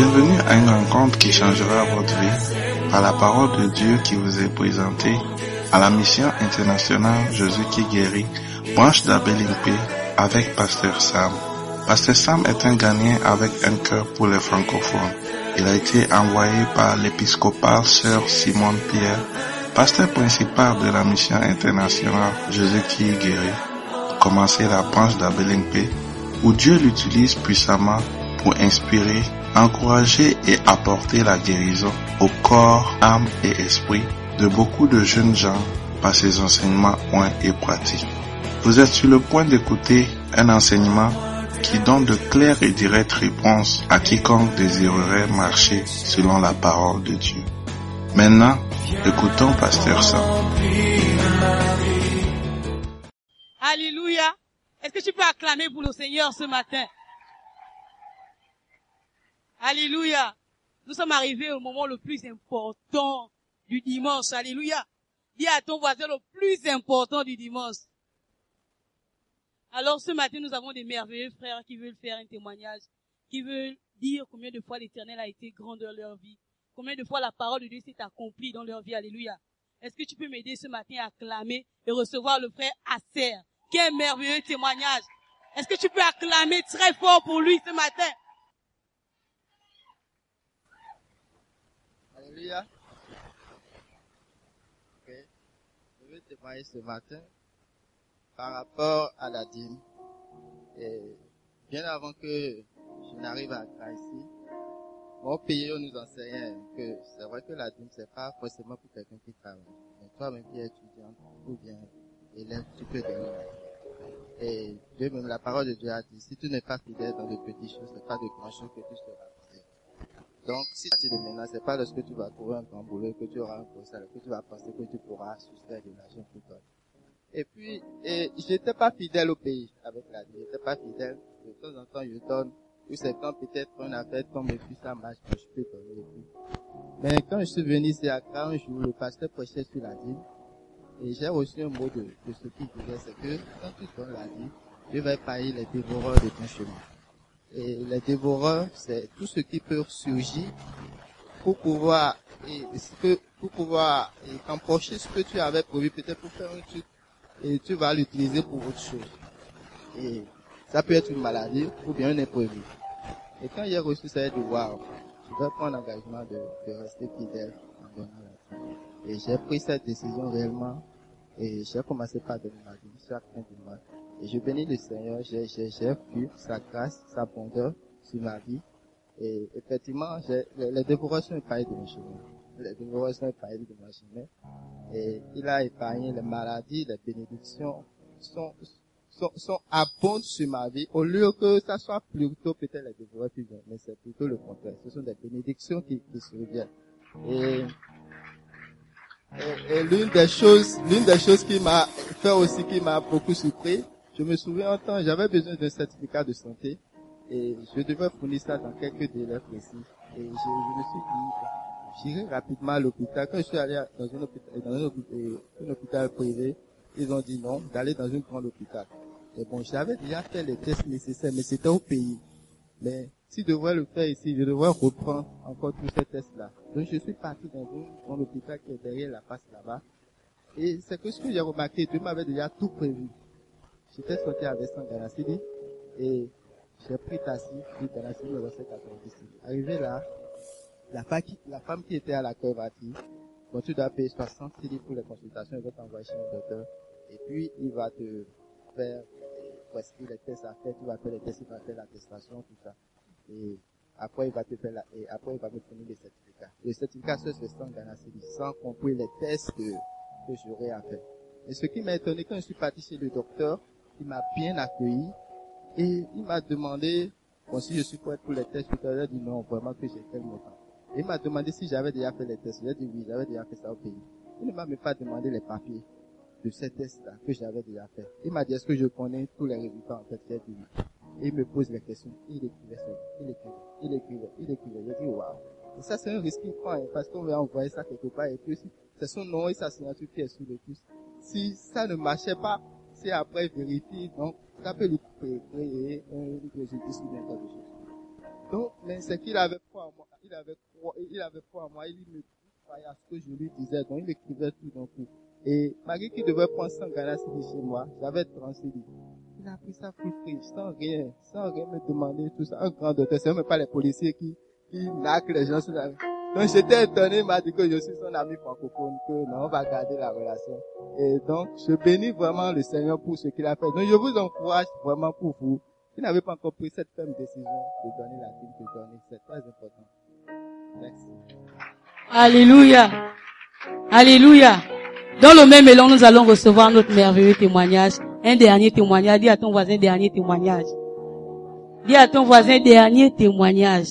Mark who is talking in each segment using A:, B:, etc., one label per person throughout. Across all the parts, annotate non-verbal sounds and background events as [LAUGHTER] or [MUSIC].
A: Bienvenue à une rencontre qui changera votre vie par la parole de Dieu qui vous est présentée à la mission internationale Jésus qui guérit, branche d'Abelimpe avec Pasteur Sam. Pasteur Sam est un Ghanéen avec un cœur pour les francophones. Il a été envoyé par l'épiscopal Sœur Simone Pierre, pasteur principal de la mission internationale Jésus qui guérit, commencer la branche d'Abelimpe où Dieu l'utilise puissamment pour inspirer, encourager et apporter la guérison au corps, âme et esprit de beaucoup de jeunes gens par ses enseignements points et pratiques. Vous êtes sur le point d'écouter un enseignement qui donne de claires et directes réponses à quiconque désirerait marcher selon la parole de Dieu. Maintenant, écoutons Pasteur Sam.
B: Alléluia. Est-ce que tu peux acclamer pour le Seigneur ce matin? Alléluia. Nous sommes arrivés au moment le plus important du dimanche. Alléluia. Dis à ton voisin le plus important du dimanche. Alors ce matin, nous avons des merveilleux frères qui veulent faire un témoignage, qui veulent dire combien de fois l'éternel a été grand dans leur vie, combien de fois la parole de Dieu s'est accomplie dans leur vie. Alléluia. Est-ce que tu peux m'aider ce matin à acclamer et recevoir le frère est un merveilleux témoignage. Est-ce que tu peux acclamer très fort pour lui ce matin?
C: Alléluia. Ok. Je veux témoigner ce matin par rapport à la dîme. Et bien avant que je n'arrive à Accra ici, mon pays nous enseignait que c'est vrai que la dîme c'est pas forcément pour quelqu'un qui travaille. Mais toi-même qui es étudiant ou bien élève, tu peux donner. Et Dieu même la parole de Dieu a dit, si tu n'es pas fidèle dans les petites choses, c'est pas de grandes choses que tu seras donc, si partir de maintenant, c'est pas lorsque tu vas trouver un grand boulot que tu auras un poste, que tu vas penser que tu pourras soustraire de l'argent pour toi. Et puis, et j'étais pas fidèle au pays avec la vie. J'étais pas fidèle. De temps en temps, je donne. Ou c'est quand peut-être on a fait tombe et puis ça marche, je peux donner. Mais quand je suis venu ici à Accra, un le pasteur prêchait sur la vie. Et j'ai reçu un mot de, de ce qu'il disait, c'est que quand tu donnes la vie, Dieu va épargner les dévoreurs de ton chemin. Et les dévoreurs, c'est tout ce qui peut surgir pour pouvoir, et, pour pouvoir empocher ce que tu avais prévu, peut-être pour faire un truc, et tu vas l'utiliser pour autre chose. Et ça peut être une maladie ou bien un imprévu. Et quand j'ai reçu ça, j'ai dit, je vais prendre l'engagement de, de rester fidèle. Et j'ai pris cette décision réellement, et j'ai commencé par donner ma chaque fin du. Et je bénis le Seigneur, j'ai, j'ai, j'ai vu sa grâce, sa bonheur sur ma vie. Et effectivement, j'ai, les, les dévoreurs de mon chemin. Les dévoreurs sont de chemin. Et il a épargné les maladies, les bénédictions sont, sont, sont abondantes sur ma vie. Au lieu que ça soit plutôt peut-être les dévoreurs qui viennent, mais c'est plutôt le contraire. Ce sont des bénédictions qui, qui surviennent. Et, et, et l'une des choses, l'une des choses qui m'a fait aussi, qui m'a beaucoup surpris, je me souviens un temps, j'avais besoin d'un certificat de santé et je devais fournir ça dans quelques délais précis. Et je, me suis dit, j'irai rapidement à l'hôpital. Quand je suis allé dans un hôpital, dans un hôpital, privé, ils ont dit non, d'aller dans un grand hôpital. Et bon, j'avais déjà fait les tests nécessaires, mais c'était au pays. Mais si je devrais le faire ici, je devrais reprendre encore tous ces tests-là. Donc je suis parti dans un grand hôpital qui est derrière la face là-bas. Et c'est que ce que j'ai remarqué, Dieu m'avait déjà tout prévu. J'étais sorti avec 100 Ganasidi et j'ai pris taxi, puis Ganasidi me restait 90 Arrivé là, la, la femme qui était à l'accueil m'a dit, bon, tu dois payer 60 cedi pour les consultations, il va t'envoyer chez un docteur, et puis il va te faire prescrire les tests à faire, tu vas faire les tests, il va faire l'attestation, tout ça. Et après il va te faire la, et après il va me fournir les certificats. Les certificats, c'est 100 Ganasidi, sans compter les tests que, que j'aurais à faire. Et ce qui m'a étonné quand je suis parti chez le docteur, il m'a bien accueilli et il m'a demandé, bon, si je suis prêt pour les tests, tout à l'heure, dit non, vraiment que j'ai tellement temps. Il m'a demandé si j'avais déjà fait les tests. J'ai dit oui, j'avais déjà fait ça au pays. Il ne m'a même pas demandé les papiers de ces tests-là que j'avais déjà fait. Il m'a dit est-ce que je connais tous les résultats en fait. J'ai dit oui. Et il me pose les questions. Il écrivait ça. Il écrivait. Il écrivait. Il écrivait. J'ai dit waouh. Et ça c'est un risque qu'il prend hein, parce qu'on va envoyer ça quelque part et puis c'est son nom et sa signature qui est sur le plus. Si ça ne marchait pas, c'est après vérifie, donc ça peut lui créer un préjudice ou n'importe chose.
B: Donc, mais c'est qu'il avait foi en moi. Il avait, il avait foi en moi. Il me croyait à ce que je lui disais. Donc, il écrivait tout d'un coup. Et malgré qu'il devait prendre 100 galas chez moi, j'avais 30 Il a pris ça free, sans rien, sans rien me demander tout ça. Un grand docteur, c'est même pas les policiers qui, qui les gens sur la donc j'étais étonné, il m'a dit que je suis son ami francophone, que non, on va garder la relation. Et donc je bénis vraiment le Seigneur pour ce qu'il a fait. Donc je vous encourage vraiment pour vous, qui n'avez pas encore pris cette ferme décision de donner la dîme de donner. C'est très important. Merci.
D: Alléluia. Alléluia. Dans le même élan, nous allons recevoir notre merveilleux témoignage. Un dernier témoignage. Dis à ton voisin dernier témoignage. Dis à ton voisin dernier témoignage.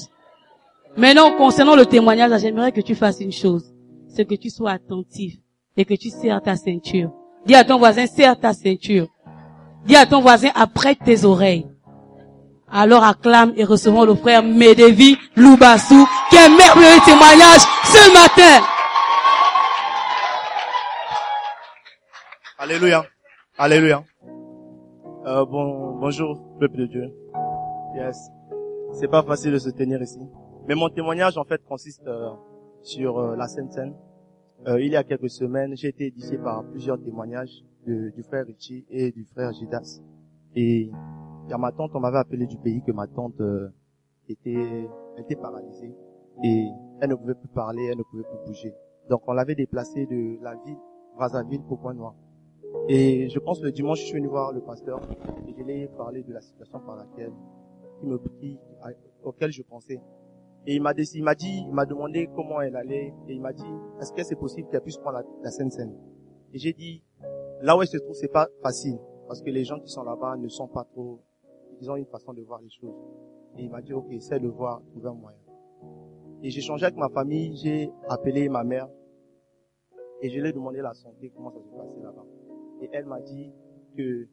D: Maintenant, concernant le témoignage, j'aimerais que tu fasses une chose. C'est que tu sois attentif et que tu serres ta ceinture. Dis à ton voisin, serre ta ceinture. Dis à ton voisin, apprête tes oreilles. Alors acclame et recevons le frère Medevi Loubassou, qui est merveilleux témoignage ce matin.
C: Alléluia. Alléluia. Euh, bon, bonjour, peuple de Dieu. Yes. C'est pas facile de se tenir ici. Mais mon témoignage, en fait, consiste euh, sur euh, la Sainte Seine. Euh, il y a quelques semaines, j'ai été édifié par plusieurs témoignages de, du frère Richie et du frère Jidas. Et a ma tante, on m'avait appelé du pays que ma tante était, était paralysée et elle ne pouvait plus parler, elle ne pouvait plus bouger. Donc on l'avait déplacée de la ville Brazzaville au Point Noir. Et je pense le dimanche, je suis venu voir le pasteur et je lui ai parlé de la situation par laquelle il me, qui, auquel je pensais. Et il m'a dit, il m'a dit, il m'a demandé comment elle allait, et il m'a dit, est-ce que c'est possible qu'elle puisse prendre la, la scène Et j'ai dit, là où elle se trouve, c'est pas facile, parce que les gens qui sont là-bas ne sont pas trop, ils ont une façon de voir les choses. Et il m'a dit, ok, essaie de voir, trouver un moyen. Et j'ai changé avec ma famille, j'ai appelé ma mère, et je lui ai demandé la santé, comment ça se passait là-bas. Et elle m'a dit que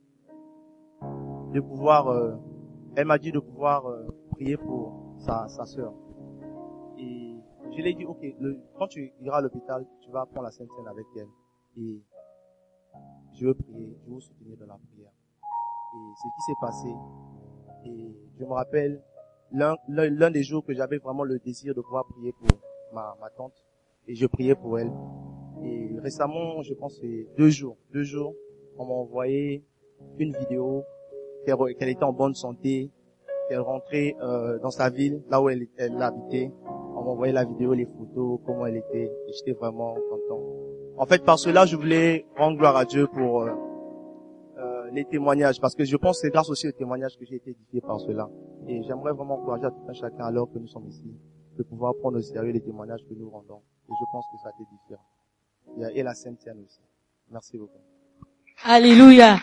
C: de pouvoir, euh, elle m'a dit de pouvoir euh, prier pour sa, sa sœur. Et je lui ai dit, ok, le, quand tu iras à l'hôpital, tu vas prendre la Sainte Seine avec elle. Et je veux prier, je veux soutenir dans la prière. Et ce qui s'est passé, et je me rappelle, l'un, l'un des jours que j'avais vraiment le désir de pouvoir prier pour ma, ma tante, et je priais pour elle. Et récemment, je pense c'est deux jours, deux jours, on m'a envoyé une vidéo qu'elle était en bonne santé, qu'elle rentrait euh, dans sa ville, là où elle, elle habitait, on m'envoyait la vidéo, les photos, comment elle était, j'étais vraiment content. En fait, par cela, je voulais rendre gloire à Dieu pour euh, euh, les témoignages, parce que je pense que c'est grâce aussi aux témoignages que j'ai été édifié par cela. Et j'aimerais vraiment encourager à tout un chacun, alors que nous sommes ici, de pouvoir prendre au sérieux les témoignages que nous rendons. Et je pense que ça a été différent. Et la Sainte Seine aussi. Merci beaucoup.
D: Alléluia.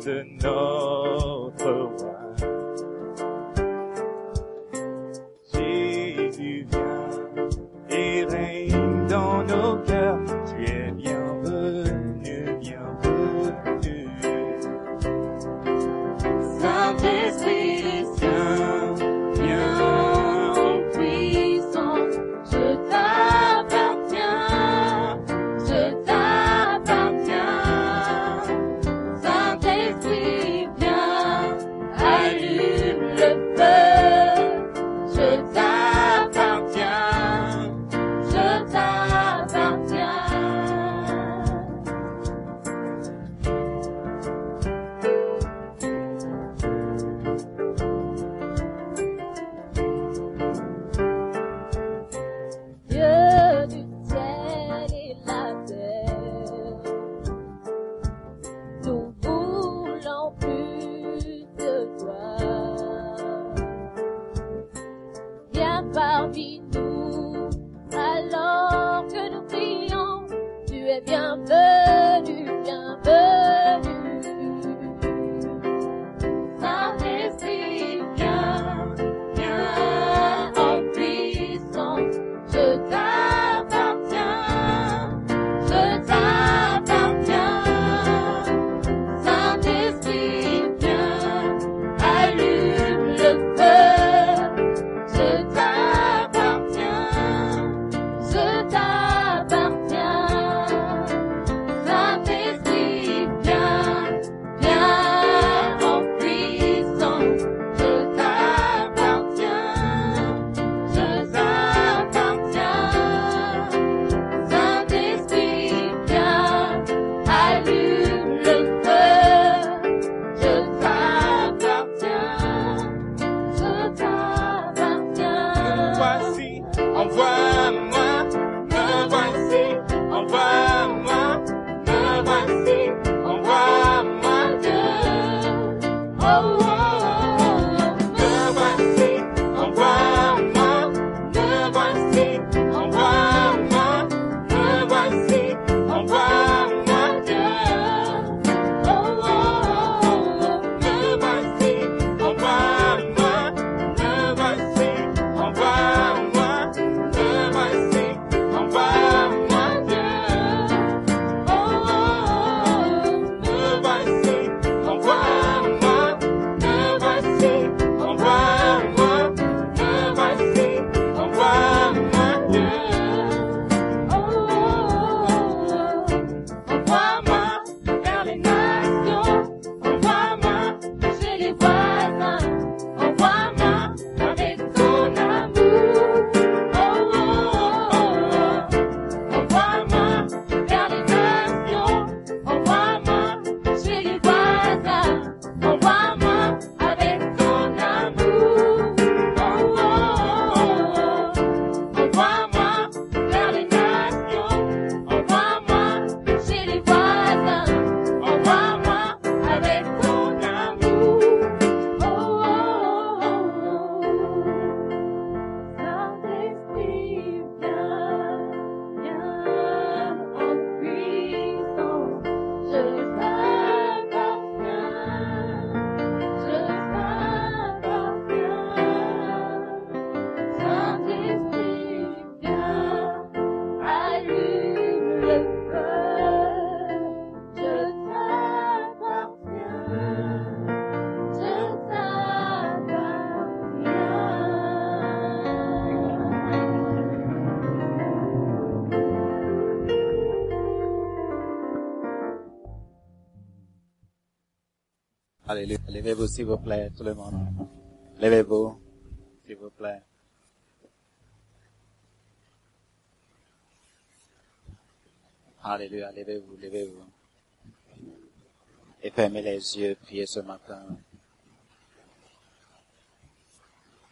E: to know for why. Oh. Levez-vous, s'il vous plaît, tout le monde. Levez-vous, s'il vous plaît. Alléluia. Levez-vous, levez-vous. Et fermez les yeux, priez ce matin.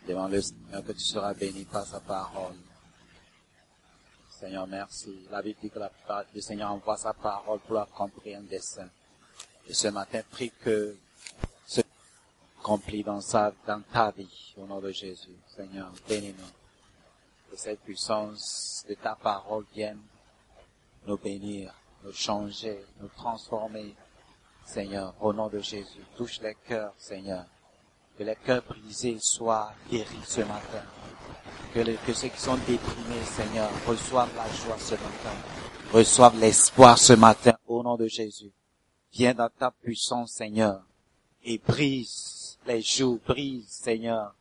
E: Demande le Seigneur que tu seras béni par sa parole. Seigneur, merci. La Bible dit que la, le Seigneur envoie sa parole pour accomplir un dessein. Et ce matin, prie que accompli dans dans ta vie, au nom de Jésus. Seigneur, bénis-nous. Que cette puissance de ta parole vienne nous bénir, nous changer, nous transformer. Seigneur, au nom de Jésus, touche les cœurs, Seigneur. Que les cœurs brisés soient guéris ce matin. Que, les, que ceux qui sont déprimés, Seigneur, reçoivent la joie ce matin. Reçoivent l'espoir ce matin, au nom de Jésus. Viens dans ta puissance, Seigneur, et brise les joues, brise, Seigneur,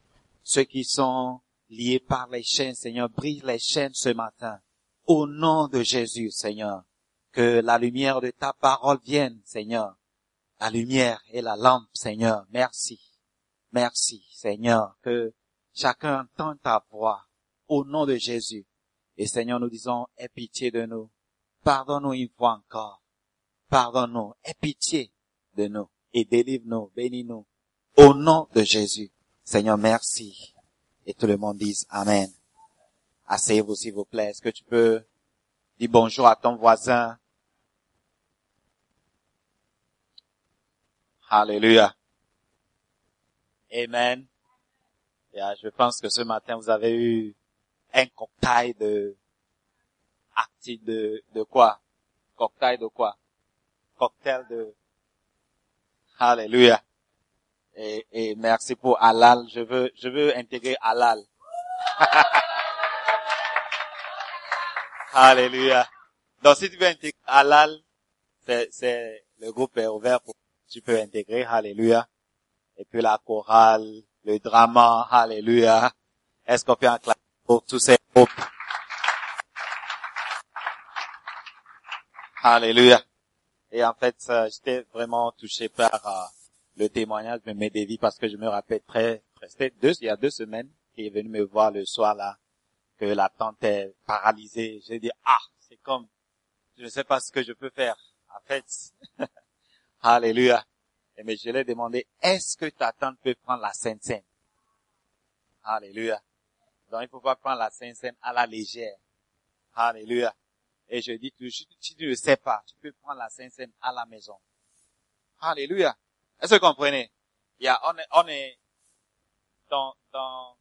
E: ceux qui sont liés par les chaînes, Seigneur, brise les chaînes ce matin. Au nom de Jésus, Seigneur, que la lumière de ta parole vienne, Seigneur. La lumière et la lampe, Seigneur. Merci. Merci, Seigneur, que chacun entende ta voix au nom de Jésus. Et Seigneur, nous disons, aie pitié de nous. Pardonne-nous une fois encore. Pardonne-nous. Aie pitié de nous. Et délivre-nous. Bénis-nous. Au nom de Jésus. Seigneur, merci. Et tout le monde dise Amen. Asseyez-vous, s'il vous plaît. Est-ce que tu peux dire bonjour à ton voisin? Alléluia. Amen. Je pense que ce matin, vous avez eu un cocktail de de, de quoi? Cocktail de quoi? Cocktail de Alléluia. Et, et merci pour Halal. Je veux, je veux intégrer Halal. [LAUGHS] Alléluia. Donc si tu veux intégrer Halal, c'est, c'est, le groupe est ouvert pour, tu peux intégrer. Alléluia. Et puis la chorale, le drama. Alléluia. Est-ce qu'on peut acclamer pour tous ces groupes? Alléluia. Et en fait, j'étais vraiment touché par euh, le témoignage de mes dévis parce que je me rappelle très, très deux, il y a deux semaines qu'il est venu me voir le soir là, que la tente est paralysée. J'ai dit, ah, c'est comme, je ne sais pas ce que je peux faire. En fait, [LAUGHS] Alléluia. Et mais je lui ai demandé, est-ce que ta tante peut prendre la Sainte Seine? Alléluia. Donc il faut pas prendre la Sainte Seine à la légère. Alléluia. Et je dis si tu ne sais pas, tu peux prendre la Sainte Seine à la maison. Alléluia. Est-ce que vous comprenez? Il y a, on est, on est dans, dans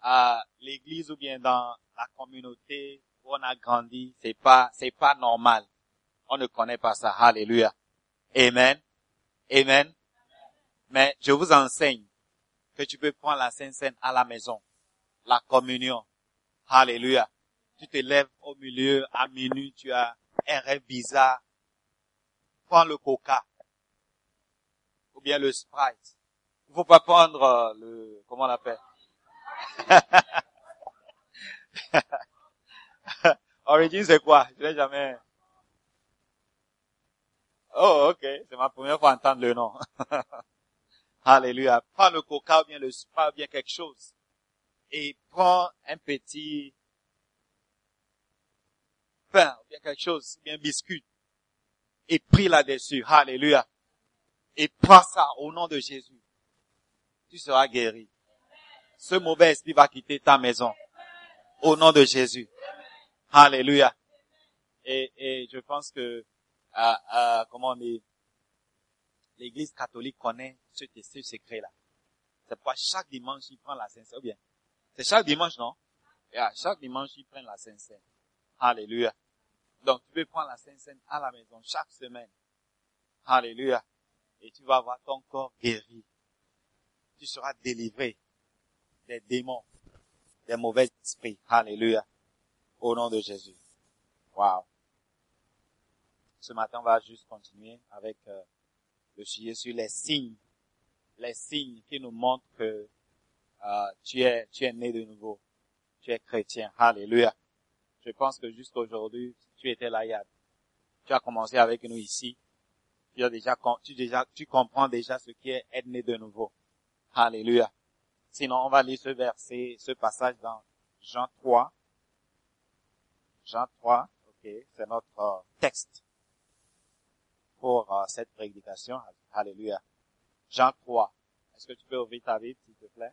E: à l'église ou bien dans la communauté où on a grandi, c'est pas, c'est pas normal. On ne connaît pas ça. Alléluia. Amen. Amen. Mais je vous enseigne que tu peux prendre la Sainte Seine à la maison. La communion. Alléluia. Tu te lèves au milieu, à minuit, tu as un rêve bizarre. Prends le coca. Ou bien le Sprite. Il faut pas prendre euh, le, comment on l'appelle? [LAUGHS] Origin, c'est quoi? Je l'ai jamais. Oh, ok. C'est ma première fois d'entendre le nom. [LAUGHS] Alléluia. Prends le coca ou bien le spa ou bien quelque chose. Et prends un petit pain ou bien quelque chose, bien biscuit. Et prie là-dessus. Alléluia. Et prends ça au nom de Jésus. Tu seras guéri. Ce mauvais esprit va quitter ta maison. Au nom de Jésus. Alléluia. Et, je pense que, euh, comment on dit, l'église catholique connaît ce, ce secret-là. C'est pourquoi chaque dimanche, il prend la Sainte-Seine. Ou bien, c'est chaque dimanche, non? Yeah, chaque dimanche, il prend la Sainte-Seine. Alléluia. Donc, tu peux prendre la Sainte-Seine à la maison chaque semaine. Alléluia. Et tu vas avoir ton corps guéri. Tu seras délivré des démons, des mauvais esprits. Alléluia. Au nom de Jésus. Wow. Ce matin, on va juste continuer avec euh, le sujet sur les signes. Les signes qui nous montrent que euh, tu es tu es né de nouveau. Tu es chrétien. Alléluia. Je pense que jusqu'aujourd'hui, tu étais là, tu as commencé avec nous ici. Tu as déjà, tu déjà, tu comprends déjà ce qui est être né de nouveau. Alléluia. Sinon, on va lire ce verset, ce passage dans Jean 3. Jean 3, ok, c'est notre euh, texte pour euh, cette prédication. Alléluia. Jean 3. Est-ce que tu peux ouvrir ta Bible, s'il te plaît?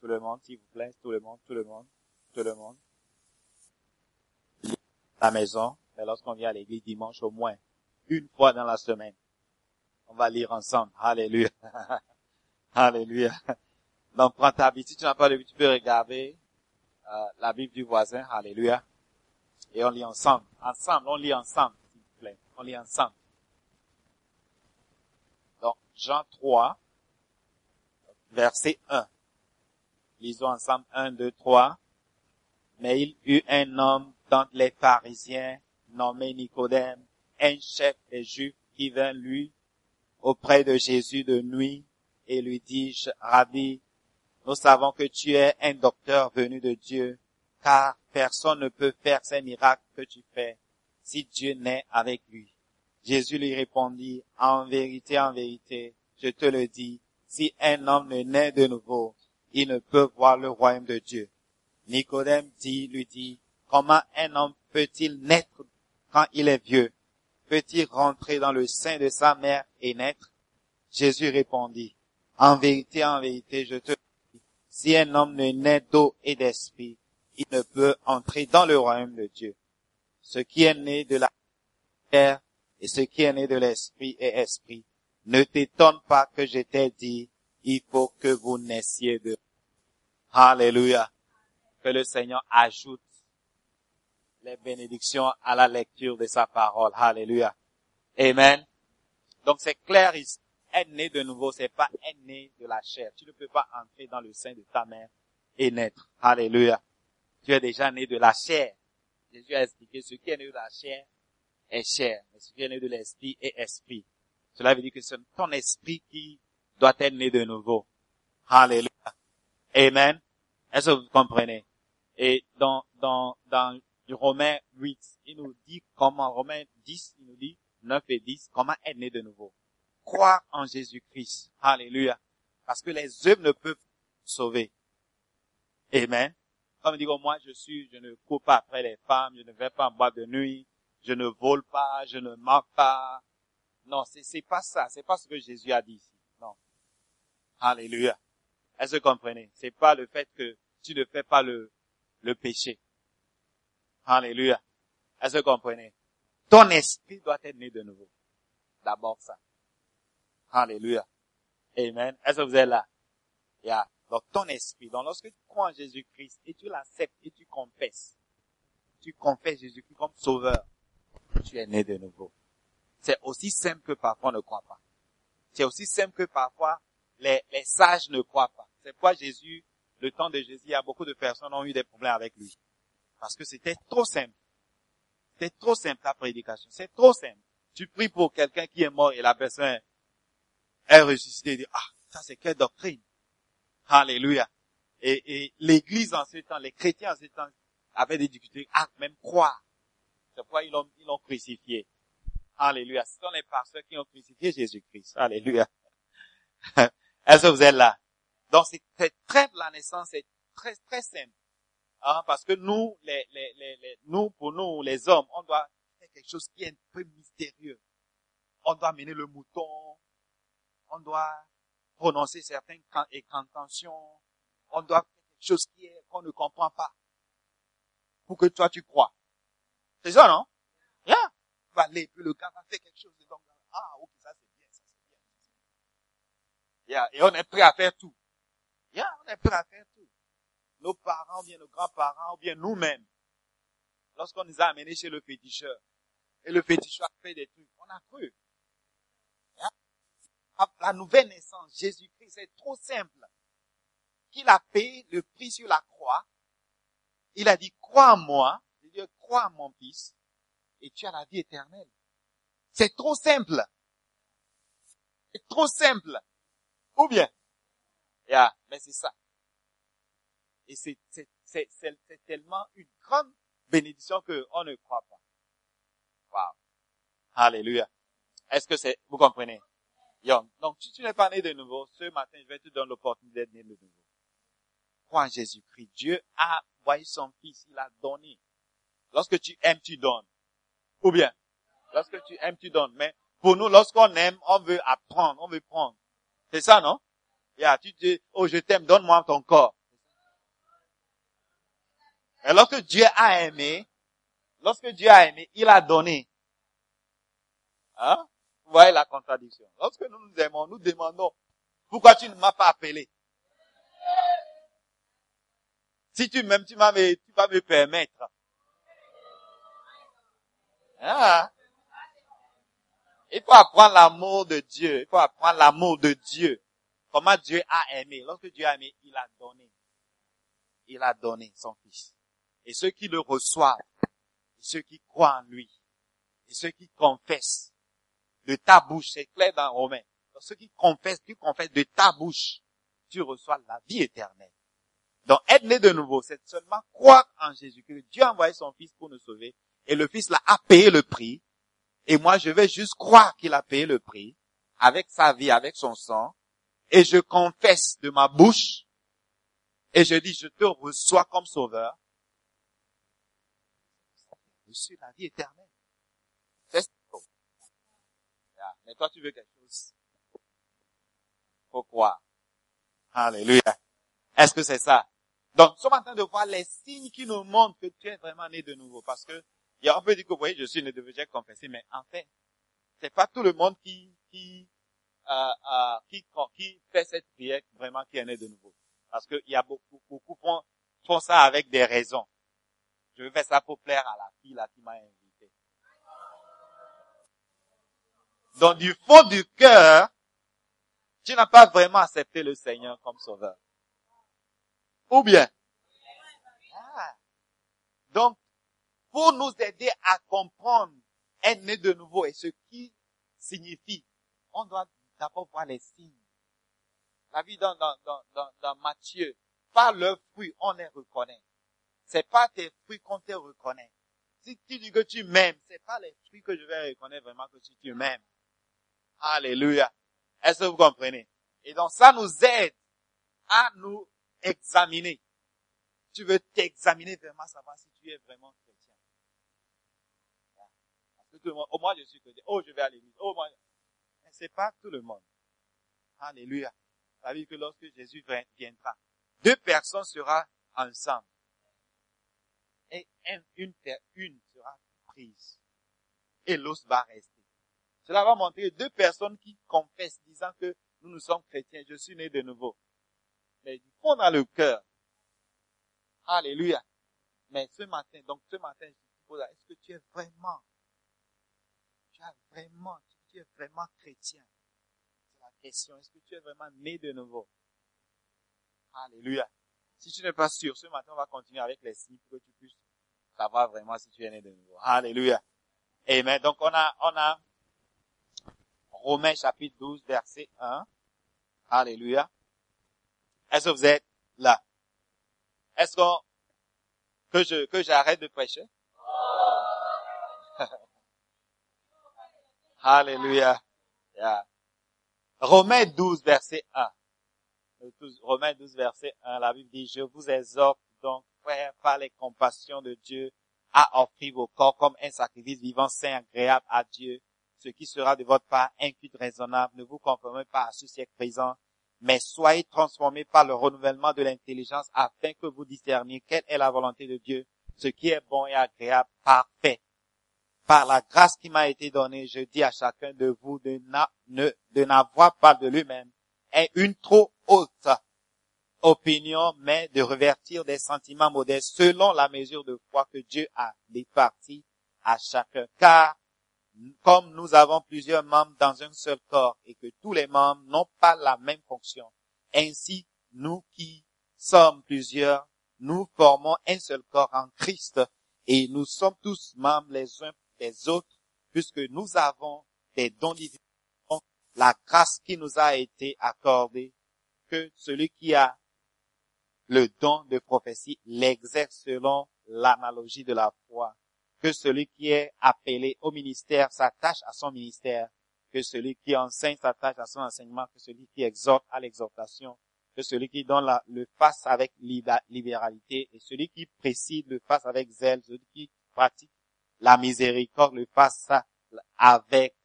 E: Tout le monde, s'il vous plaît, tout le monde, tout le monde, tout le monde. La maison, mais lorsqu'on vient à l'église dimanche au moins, une fois dans la semaine, on va lire ensemble. Alléluia. [LAUGHS] Alléluia. Donc prends ta Bible. Si tu n'as pas de Bible, tu peux regarder euh, la Bible du voisin. Alléluia. Et on lit ensemble. Ensemble, on lit ensemble, s'il vous plaît. On lit ensemble. Donc, Jean 3, verset 1. Lisons ensemble 1, 2, 3. Mais il eut un homme dans les Parisiens nommé Nicodème, un chef des Juifs qui vint lui auprès de Jésus de nuit et lui dit, Rabbi, nous savons que tu es un docteur venu de Dieu, car personne ne peut faire ces miracles que tu fais si Dieu n'est avec lui. Jésus lui répondit, en vérité, en vérité, je te le dis, si un homme ne naît de nouveau, il ne peut voir le royaume de Dieu. Nicodème dit, lui dit, comment un homme peut-il naître quand il est vieux? Peut-il rentrer dans le sein de sa mère et naître? Jésus répondit, en vérité, en vérité, je te dis, si un homme ne naît d'eau et d'esprit, il ne peut entrer dans le royaume de Dieu. Ce qui est né de la terre et ce qui est né de l'esprit est esprit. Ne t'étonne pas que je t'ai dit, il faut que vous naissiez de. Alléluia. Que le Seigneur ajoute les bénédictions à la lecture de sa parole. Alléluia. Amen. Donc c'est clair ici être né de nouveau, c'est pas être né de la chair. Tu ne peux pas entrer dans le sein de ta mère et naître. Alléluia. Tu es déjà né de la chair. Jésus a expliqué ce qui est né de la chair est chair, mais ce qui est né de l'esprit est esprit. Cela veut dire que c'est ton esprit qui doit être né de nouveau. Alléluia. Amen. Est-ce que vous comprenez? Et dans, dans, dans Romains 8, il nous dit comment, Romains 10, il nous dit 9 et 10, comment être né de nouveau croire en Jésus-Christ. Alléluia. Parce que les œuvres ne peuvent sauver. Amen. Comme dit, moi, je suis, je ne cours pas après les femmes, je ne vais pas en boîte de nuit, je ne vole pas, je ne mens pas. Non, c'est, c'est pas ça. C'est pas ce que Jésus a dit ici. Non. Alléluia. Est-ce que vous comprenez? C'est pas le fait que tu ne fais pas le, le péché. Alléluia. Est-ce que vous comprenez? Ton esprit doit être né de nouveau. D'abord ça. Alléluia. Amen. Est-ce que vous êtes là? Yeah. Donc ton esprit, donc lorsque tu crois en Jésus-Christ et tu l'acceptes et tu confesses, tu confesses Jésus-Christ comme sauveur, tu es né de nouveau. C'est aussi simple que parfois on ne croit pas. C'est aussi simple que parfois les, les sages ne croient pas. C'est pourquoi Jésus, le temps de Jésus, il y a beaucoup de personnes ont eu des problèmes avec lui. Parce que c'était trop simple. C'était trop simple ta prédication. C'est trop simple. Tu pries pour quelqu'un qui est mort et la personne est ressuscité et dit, ah, ça c'est quelle doctrine? Alléluia. Et, et l'église en ce temps, les chrétiens en ce temps, avaient des difficultés à même croire. C'est pourquoi ils l'ont, ils l'ont crucifié. Alléluia. Ce sont les pasteurs qui ont crucifié Jésus-Christ. Alléluia. [LAUGHS] Est-ce que vous êtes là? Donc c'est très, la naissance est très, très simple. Hein, parce que nous, les, les, les, nous, pour nous, les hommes, on doit faire quelque chose qui est un peu mystérieux. On doit mener le mouton, on doit prononcer certaines incantations, on doit faire quelque chose qui est, qu'on ne comprend pas. Pour que toi tu crois. C'est ça, non? Yeah. Va aller, puis le gars va faire quelque chose. Donc, ah, ok, ça c'est bien, ça c'est bien. Yeah. Et on est prêt à faire tout. Yeah, on est prêt à faire. Nos parents, ou bien nos grands-parents, ou bien nous-mêmes. Lorsqu'on nous a amenés chez le féticheur, et le féticheur fait des trucs, on a cru la nouvelle naissance, Jésus-Christ, c'est trop simple. Qu'il a payé le prix sur la croix. Il a dit, crois en moi. Crois en mon fils. Et tu as la vie éternelle. C'est trop simple. C'est trop simple. Ou bien? Yeah, mais c'est ça. Et c'est, tellement une grande bénédiction qu'on ne croit pas. Wow. Alléluia. Est-ce que c'est, vous comprenez? Young. Donc, si tu n'es pas né de nouveau, ce matin, je vais te donner l'opportunité d'être né de nouveau. Crois en Jésus-Christ. Dieu a envoyé son fils, il a donné. Lorsque tu aimes, tu donnes. Ou bien, lorsque tu aimes, tu donnes. Mais pour nous, lorsqu'on aime, on veut apprendre, on veut prendre. C'est ça, non? Yeah, tu dis, oh, je t'aime, donne-moi ton corps. Et lorsque Dieu a aimé, lorsque Dieu a aimé, il a donné. Hein? Vous voyez la contradiction. Lorsque nous nous aimons, nous demandons, pourquoi tu ne m'as pas appelé? Si tu m'aimes, tu, vas tu vas me permettre. Hein? Il faut apprendre l'amour de Dieu. Il faut apprendre l'amour de Dieu. Comment Dieu a aimé. Lorsque Dieu a aimé, il a donné. Il a donné son Fils. Et ceux qui le reçoivent, et ceux qui croient en lui, et ceux qui confessent de ta bouche, c'est clair dans Romain. ceux qui confessent, tu confesses de ta bouche, tu reçois la vie éternelle. Donc, être né de nouveau, c'est seulement croire en Jésus, que Dieu a envoyé son Fils pour nous sauver, et le Fils l'a a payé le prix, et moi je vais juste croire qu'il a payé le prix, avec sa vie, avec son sang, et je confesse de ma bouche, et je dis, je te reçois comme sauveur, suis la vie éternelle. C'est Mais toi, tu veux quelque chose. Croire. Alléluia. Est-ce que c'est ça? Donc, nous sommes en train de voir les signes qui nous montrent que tu es vraiment né de nouveau. Parce que, on peut dire que, vous voyez, je suis né de nouveau, j'ai confessé, mais en fait, c'est pas tout le monde qui, qui, euh, euh, qui, qui fait cette prière vraiment qui est né de nouveau. Parce qu'il y a beaucoup, beaucoup font, font ça avec des raisons. Je veux faire ça pour plaire à la fille là qui m'a invité. Donc, du fond du cœur, tu n'as pas vraiment accepté le Seigneur comme sauveur. Ou bien? Ah. Donc, pour nous aider à comprendre être né de nouveau et ce qui signifie, on doit d'abord voir les signes. La vie dans, dans, dans, dans, Matthieu, par leurs fruits, on les reconnaît. C'est pas tes fruits qu'on te reconnaît. Si tu dis que tu m'aimes, c'est pas les fruits que je vais reconnaître vraiment que tu m'aimes. Alléluia. Est-ce que vous comprenez? Et donc ça nous aide à nous examiner. Tu veux t'examiner vraiment, savoir si tu es vraiment chrétien. Parce que tout le monde, oh, moi je suis chrétien, oh je vais à l'église, oh moi, mais c'est pas tout le monde. Alléluia. Ça veut dire que lorsque Jésus viendra, deux personnes seront ensemble. Et une, une sera prise. Et l'autre va rester. Cela va montrer deux personnes qui confessent, disant que nous nous sommes chrétiens, je suis né de nouveau mais du fond dans le cœur. Alléluia. Mais ce matin, donc ce matin, je te pose, est-ce que tu es vraiment, tu es vraiment, tu es vraiment chrétien? C'est la question. Est-ce que tu es vraiment né de nouveau? Alléluia. Si tu n'es pas sûr, ce matin, on va continuer avec les signes pour que tu puisses savoir vraiment si tu es né de nouveau. Alléluia. Amen. Donc, on a, on a Romains chapitre 12, verset 1. Alléluia. Est-ce que vous êtes là? Est-ce qu'on, que je, que j'arrête de prêcher? [LAUGHS] Alléluia. Romains 12, verset 1. Romains 12, verset 1, la Bible dit, je vous exhorte donc, frères, par les compassions de Dieu, à offrir vos corps comme un sacrifice vivant, saint, agréable à Dieu, ce qui sera de votre part inculte, raisonnable. Ne vous conformez pas à ce siècle présent, mais soyez transformés par le renouvellement de l'intelligence afin que vous discerniez quelle est la volonté de Dieu, ce qui est bon et agréable, parfait. Par la grâce qui m'a été donnée, je dis à chacun de vous de n'avoir pas de lui-même et une trop haute opinion, mais de revertir des sentiments modestes selon la mesure de foi que Dieu a départi à chacun. Car comme nous avons plusieurs membres dans un seul corps et que tous les membres n'ont pas la même fonction, ainsi nous qui sommes plusieurs, nous formons un seul corps en Christ et nous sommes tous membres les uns des autres puisque nous avons des dons divins, la grâce qui nous a été accordée, que celui qui a le don de prophétie l'exerce selon l'analogie de la foi que celui qui est appelé au ministère s'attache à son ministère, que celui qui enseigne s'attache à son enseignement, que celui qui exhorte à l'exhortation, que celui qui donne le fasse avec libéralité, et celui qui préside le fasse avec zèle, celui qui pratique la miséricorde le fasse avec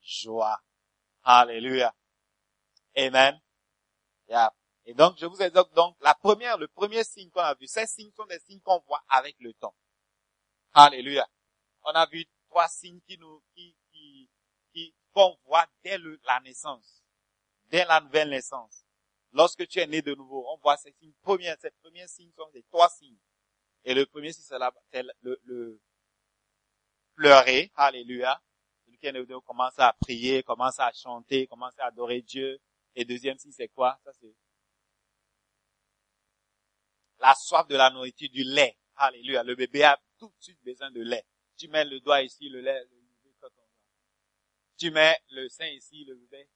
E: joie. Alléluia. Amen. Et donc, je vous ai dit, donc, la première, le premier signe qu'on a vu, ces signes sont des signes qu'on voit avec le temps. Alléluia. On a vu trois signes qui nous, qui, qui, qui, qu'on voit dès le, la naissance. Dès la nouvelle naissance. Lorsque tu es né de nouveau, on voit ces signes premiers, ces premiers signes sont des trois signes. Et le premier signe, c'est le, le, pleurer. Alléluia. Celui qui est né de nouveau commence à prier, commence à chanter, commence à adorer Dieu. Et deuxième signe, c'est quoi? Ça, c'est la soif de la nourriture, du lait. Alléluia. Le bébé a tout de suite besoin de lait. Tu mets le doigt ici, le lait, le bébé Tu mets le sein ici, le bébé.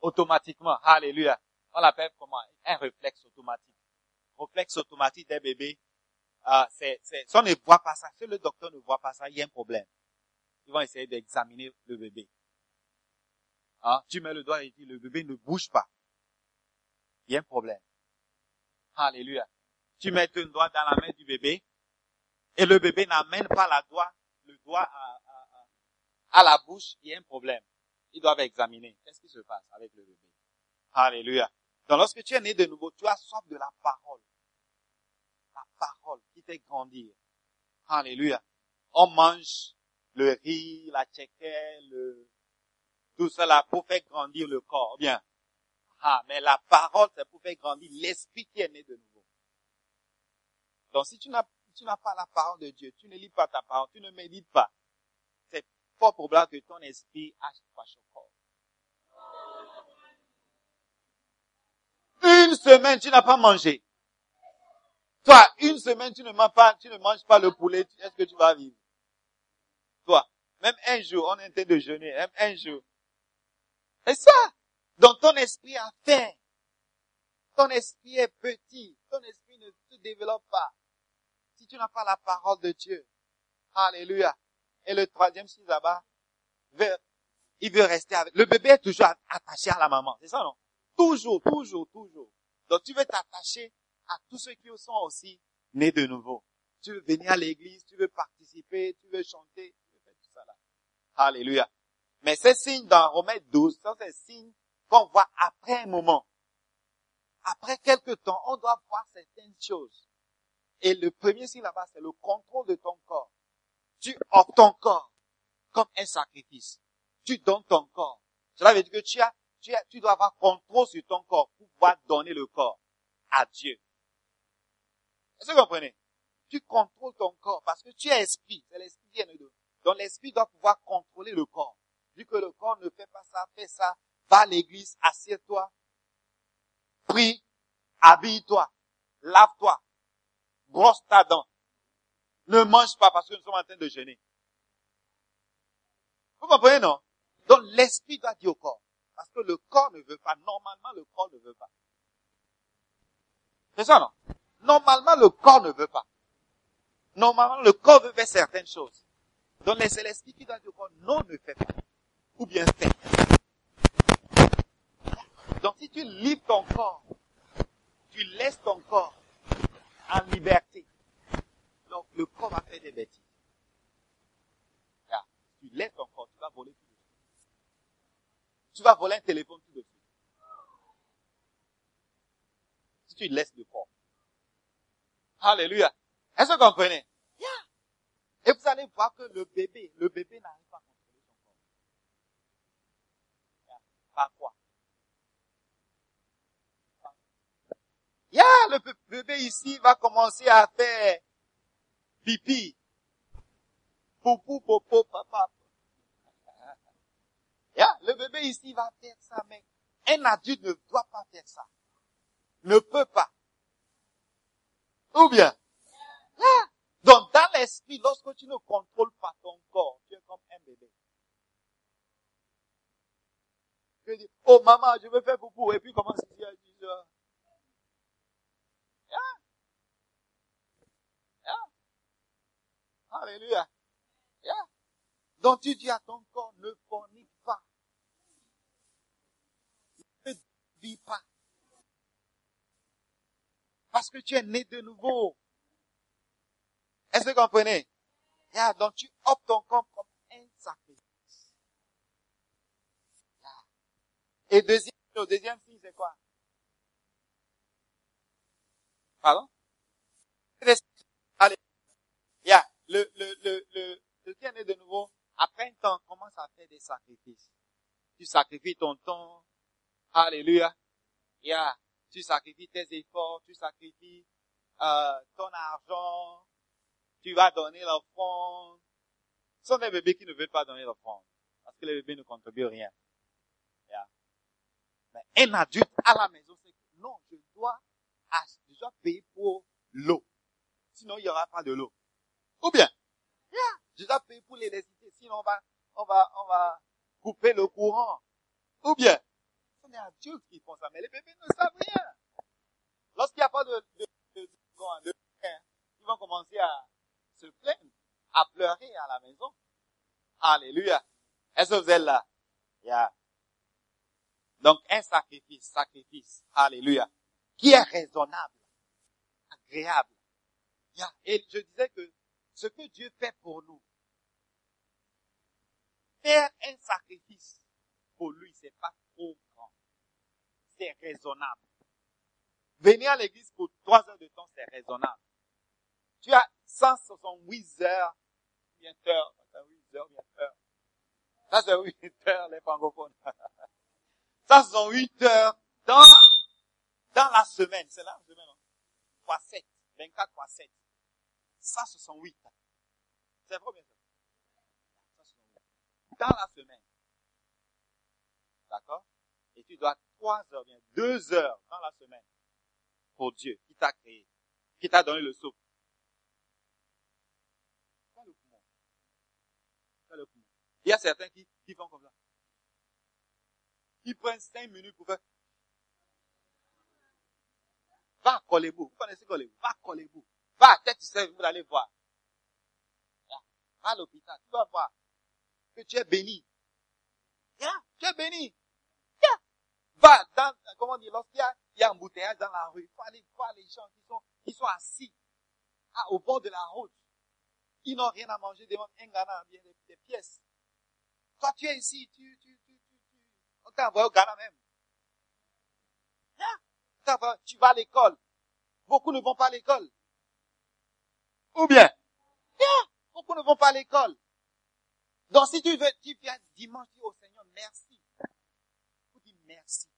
E: Automatiquement. Alléluia. On l'appelle comment? Un réflexe automatique. Réflexe automatique des bébés. Ah, c'est, c'est, si on ne voit pas ça, si le docteur ne voit pas ça, il y a un problème. Ils vont essayer d'examiner le bébé. Ah, tu mets le doigt ici, le bébé ne bouge pas. Il y a un problème. Alléluia. Tu mets ton doigt dans la main du bébé et le bébé n'amène pas le doigt à, la bouche, il y a un problème. Ils doivent examiner. Qu'est-ce qui se passe avec le bébé? Alléluia. Donc lorsque tu es né de nouveau, tu as soif de la parole. La parole qui fait grandir. Alléluia. On mange le riz, la tchéquelle, le, tout cela pour faire grandir le corps. Bien. Ah, mais la parole, c'est pour faire grandir l'esprit qui est né de nouveau. Donc si tu n'as, tu n'as pas la parole de Dieu, tu ne lis pas ta parole, tu ne médites pas, c'est fort probable que ton esprit pas au corps. Une semaine, tu n'as pas mangé. Toi, une semaine, tu ne manges pas, tu ne manges pas le poulet, est-ce que tu vas vivre? Toi, même un jour, on est en train de jeûner, même un jour. C'est ça. Donc ton esprit a faim. Ton esprit est petit. Ton esprit ne se développe pas. Si tu n'as pas la parole de Dieu. Alléluia. Et le troisième, si là-bas, il veut rester avec. Le bébé est toujours attaché à la maman. C'est ça, non? Toujours, toujours, toujours. Donc tu veux t'attacher à tous ceux qui sont aussi nés de nouveau. Tu veux venir à l'église, tu veux participer, tu veux chanter, tu veux faire tout ça là. Alléluia. Mais ces signes dans Romains 12, sont ces signes qu'on voit après un moment. Après quelques temps, on doit voir certaines choses. Et le premier signe là-bas, c'est le contrôle de ton corps. Tu offres ton corps comme un sacrifice. Tu donnes ton corps. Cela veut dire que tu as, tu as, tu dois avoir contrôle sur ton corps pour pouvoir donner le corps à Dieu. Est-ce que vous comprenez? Tu contrôles ton corps parce que tu es esprit. C'est l'esprit qui est de Donc l'esprit doit pouvoir contrôler le corps. Que le corps ne fait pas ça, fait ça, va à l'église, assieds-toi, prie, habille-toi, lave-toi, brosse ta dent. Ne mange pas parce que nous sommes en train de jeûner. Vous comprenez, non? Donc l'esprit doit dire au corps. Parce que le corps ne veut pas. Normalement, le corps ne veut pas. C'est ça, non? Normalement, le corps ne veut pas. Normalement, le corps veut faire certaines choses. Donc c'est l'esprit qui doit dire au corps, non, ne fais pas. Ou bien fais. Donc si tu livres ton corps, tu laisses ton corps en liberté, donc le corps va faire des bêtises. Tu laisses ton corps, tu vas voler tout de suite. Tu vas voler un téléphone tout de suite. Si tu laisses le corps. Alléluia. Est-ce que vous comprenez? Yeah. Et vous allez voir que le bébé, le bébé n'arrive pas à contrôler son corps. Yeah. Par quoi? Ya, le bébé ici va commencer à faire pipi. Poupou, popo, papa. Le bébé ici va faire ça, mais un adulte ne doit pas faire ça. Ne peut pas. Ou bien. Donc, dans l'esprit, lorsque tu ne contrôles pas ton corps, tu es comme un bébé. dit, oh maman, je veux faire beaucoup et puis commence à dire à 10 heures. Hein. Hein? Hein? Alléluia. Donc tu dis à ton corps, ne fornique pas. Ne vis pas. Parce que tu es né de nouveau. Est-ce que vous comprenez? Yeah, donc tu optes ton corps comme Et deuxième, le deuxième signe, c'est quoi? Pardon? Allez. Yeah. Le, le, le, le, le qui est de nouveau, après un temps, commence à faire des sacrifices? Tu sacrifies ton temps. Alléluia. Yeah. Tu sacrifies tes efforts, tu sacrifies euh, ton argent, tu vas donner l'offrande. Ce sont des bébés qui ne veulent pas donner l'offrande. Parce que les bébés ne contribuent rien. Un adulte à la maison, c'est que non, je dois, je dois payer pour l'eau. Sinon, il n'y aura pas de l'eau. Ou bien, yeah, je dois payer pour l'électricité. Sinon, on va, on va, on va couper le courant. Ou bien, sont des adultes qui font ça, mais les bébés ne savent rien. Lorsqu'il n'y a pas de, de, de, de, de, ils vont commencer à se plaindre, à pleurer à la maison. Alléluia. Est-ce que vous êtes là? Yeah. Donc, un sacrifice, sacrifice. Alléluia. Qui est raisonnable, agréable. Et je disais que ce que Dieu fait pour nous, faire un sacrifice pour lui, c'est pas trop grand. C'est raisonnable. Venir à l'église pour trois heures de temps, c'est raisonnable. Tu as 168 heures, bien heures, 8 heures, bien heures. Ça, c'est 8 heures, les francophones. [LAUGHS] Ça, ce sont 8 heures dans, dans la semaine. C'est là, semaine, non? Fois 7. 24 fois 7. Ça, ce sont 8. C'est vrai, bien sûr. Ça, ce sont 8. Dans la semaine. D'accord? Et tu dois 3 heures, bien 2 heures dans la semaine pour Dieu qui t'a créé, qui t'a donné le souffle. Il y a certains qui, qui font comme ça. Ils prennent 5 minutes pour faire. Va à Colébou. Vous connaissez Colébou? Va à Colébou. Va à tête, vous allez voir. Va à l'hôpital. Tu vas voir que tu es béni. Yeah, tu es béni. Va dans, comment dire, lorsqu'il y a, il y a dans la rue, il faut aller voir les gens qui sont, qui sont assis au bord de la route. Ils n'ont rien à manger, demandent un Ghana, des, des, pièces. Toi, tu es ici, tu, tu. On au Ghana même. Yeah. Tu vas à l'école. Beaucoup ne vont pas à l'école. Ou bien, yeah. beaucoup ne vont pas à l'école. Donc si tu veux, tu viens dimanche, dis au Seigneur, merci. Vous dis merci.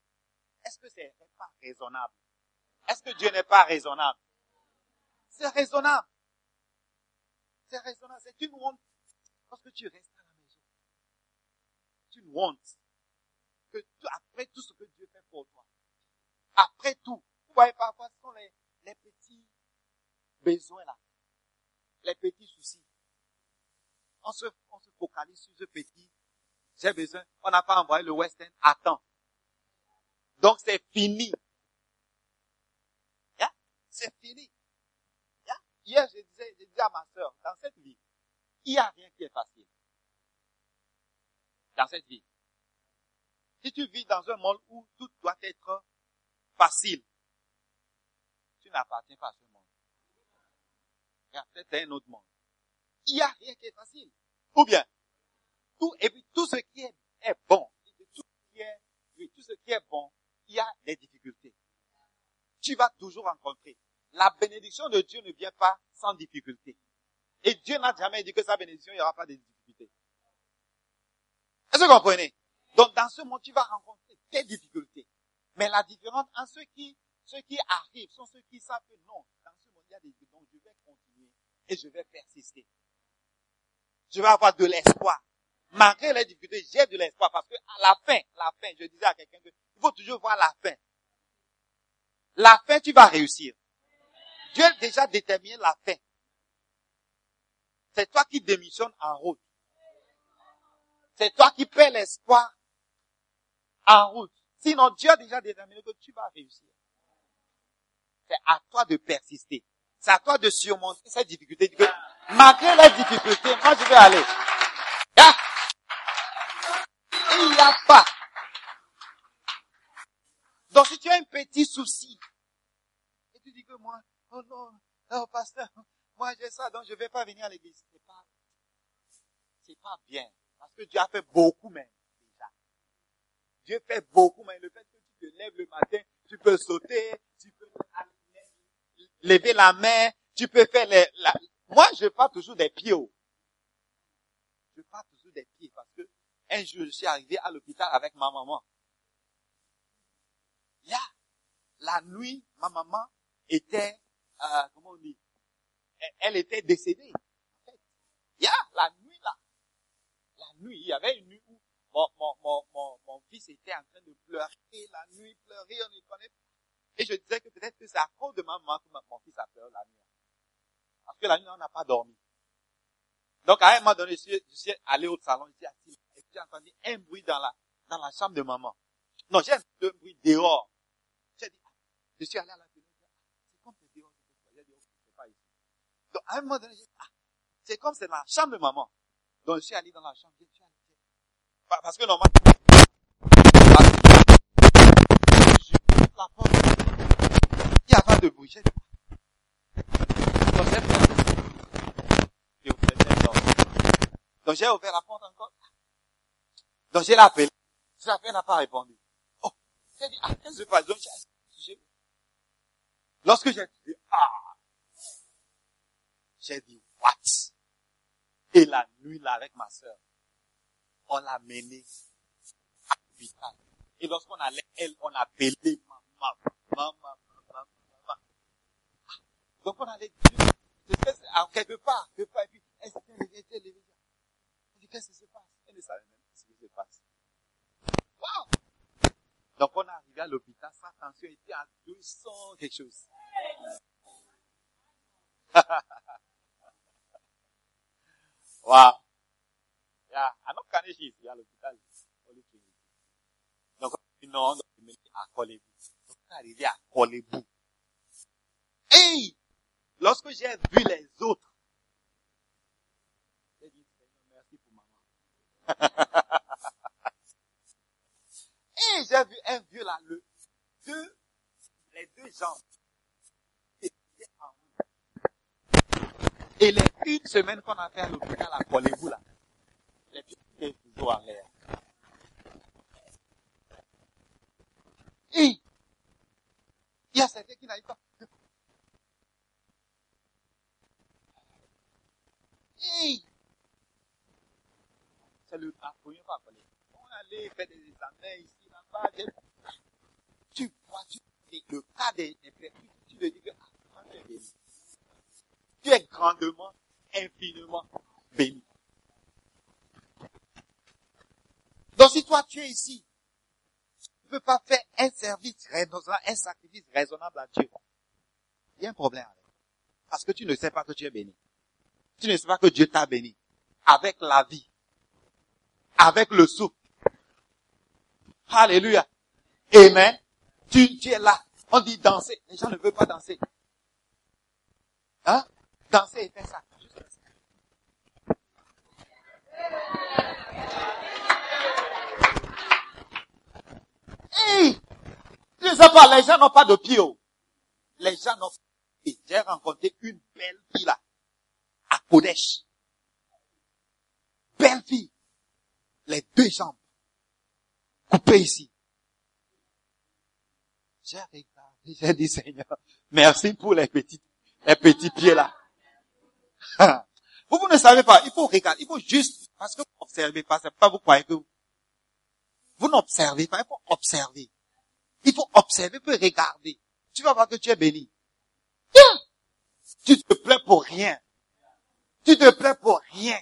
E: Est-ce que c'est pas raisonnable? Est-ce que Dieu n'est pas raisonnable? C'est raisonnable. C'est raisonnable. C'est une honte. Parce que tu restes à la maison. C'est une honte. Que après tout ce que Dieu fait pour toi. Après tout. Vous voyez parfois ce sont les, les petits besoins là. Les petits soucis. On se, on se focalise sur ce petit. J'ai besoin. On n'a pas envoyé le Western. Attends. Donc c'est fini. C'est fini. Hier, je disais, je disais à ma soeur, dans cette vie, il n'y a rien qui est facile. Dans cette vie. Si tu vis dans un monde où tout doit être facile, tu n'appartiens pas à ce monde. Il y a peut-être un autre monde. Il n'y a rien qui est facile. Ou bien, tout, et puis tout ce qui est, bon, tout ce qui est, oui, tout ce qui est bon, il y a des difficultés. Tu vas toujours rencontrer. La bénédiction de Dieu ne vient pas sans difficulté. Et Dieu n'a jamais dit que sa bénédiction, il n'y aura pas de difficultés. Est-ce que vous comprenez? Donc, dans ce monde, tu vas rencontrer des difficultés. Mais la différence entre ceux qui, ceux qui arrivent sont ceux qui savent que non, dans ce monde, il y a des difficultés. Donc, je vais continuer et je vais persister. Je vais avoir de l'espoir. Malgré les difficultés, j'ai de l'espoir parce que à la fin, la fin, je disais à quelqu'un que il faut toujours voir la fin. La fin, tu vas réussir. Dieu a déjà déterminé la fin. C'est toi qui démissionnes en route. C'est toi qui perds l'espoir en route. Sinon, Dieu a déjà déterminé que tu vas réussir. C'est à toi de persister. C'est à toi de surmonter cette difficulté. Que, malgré la difficulté, moi je vais aller. Ah! Il n'y a pas. Donc si tu as un petit souci, et tu dis que moi, oh non, oh pasteur, moi j'ai ça, donc je ne vais pas venir à l'église. C'est pas, c'est pas bien. Parce que Dieu a fait beaucoup même. Dieu fait beaucoup, mais le fait que tu te lèves le matin, tu peux sauter, tu peux lever la main, tu peux faire les, la... moi je pas toujours des pieds hauts. Je pas toujours des pieds parce que un jour je suis arrivé à l'hôpital avec ma maman. Là, la nuit, ma maman était, euh, comment on dit, elle, était décédée. Yeah, la nuit là, la nuit, il y avait une nuit mon, mon, mon, mon, mon fils était en train de pleurer, la nuit pleurer, on ne connaît pas. Et je disais que peut-être que c'est à cause de ma maman que mon fils a pleuré la nuit. Parce que la nuit, on n'a pas dormi. Donc, à un moment donné, je suis, je suis allé au salon, je suis assis, et j'ai entendu un bruit dans la, dans la chambre de maman. Non, j'ai entendu un bruit dehors. J'ai dit, ah, je suis allé à la fenêtre, c'est comme c'est dehors, j'ai dit, c'est pas ici. Donc, à un moment donné, j'ai dit, ah, c'est comme c'est la chambre de maman. Donc, je suis allé dans la chambre, parce que normalement, la porte, il n'y a pas de bruit. Donc, j'ai. Donc j'ai ouvert la porte encore. Donc j'ai l'appelé. Je l'appelle n'a pas répondu. Oh, j'ai dit, ah, qu'est-ce qui se passe? Donc j'ai, lorsque j'ai dit, ah, j'ai dit, what? Et la nuit là avec ma sœur, on l'a menée à l'hôpital. Et lorsqu'on allait, elle, on appelait maman, maman, maman, maman. Donc on allait dire, en quelque part, quelque part, et puis, elle s'était levée, elle dit, qu'est-ce qui se passe? Elle ne savait même pas ce qui se passe. Wow! Donc on est arrivé à l'hôpital, sa tension était à 200 quelque chose. [LAUGHS] wow! Yeah, I'm not going to ici à l'hôpital. Donc, non, donc, Colébou. Donc, on est arrivé à Colébou. Hey! Lorsque j'ai vu les autres, j'ai dit, merci pour maman. [LAUGHS] Et j'ai vu un vieux là, le deux, les deux jambes. Et les une semaine qu'on a fait à l'hôpital à Collez-vous là, les pieds étaient toujours en l'air. Et il y a certains qui n'arrivent pas. Hey! C'est le première fois qu'on On allait faire des examens ici, là-bas. Tu vois, tu, le cas des, des tu te dis que, tu es béni. Tu es grandement, infiniment béni. Donc si toi tu es ici, tu ne peux pas faire un service raisonnable, un sacrifice raisonnable à Dieu. Il y a un problème avec. Parce que tu ne sais pas que tu es béni. Tu ne sais pas que Dieu t'a béni. Avec la vie. Avec le souffle. Alléluia. Amen. Tu, tu es là. On dit danser. Les gens ne veulent pas danser. Hein? Danser et faire ça. Ne sais pas, les gens n'ont pas de pied. Les gens n'ont pas de pied. J'ai rencontré une belle fille là. Kodesh. Belle fille. Les deux jambes. Coupées ici. J'ai regardé, j'ai dit Seigneur, merci pour les petits, les petits pieds là. [LAUGHS] vous, vous ne savez pas, il faut regarder, il faut juste, parce que vous n'observez pas, c'est pas vous croyez que vous, vous n'observez pas, il faut observer. Il faut observer, il faut regarder. Tu vas voir que tu es béni. Tu te plais pour rien. Tu te plais pour rien.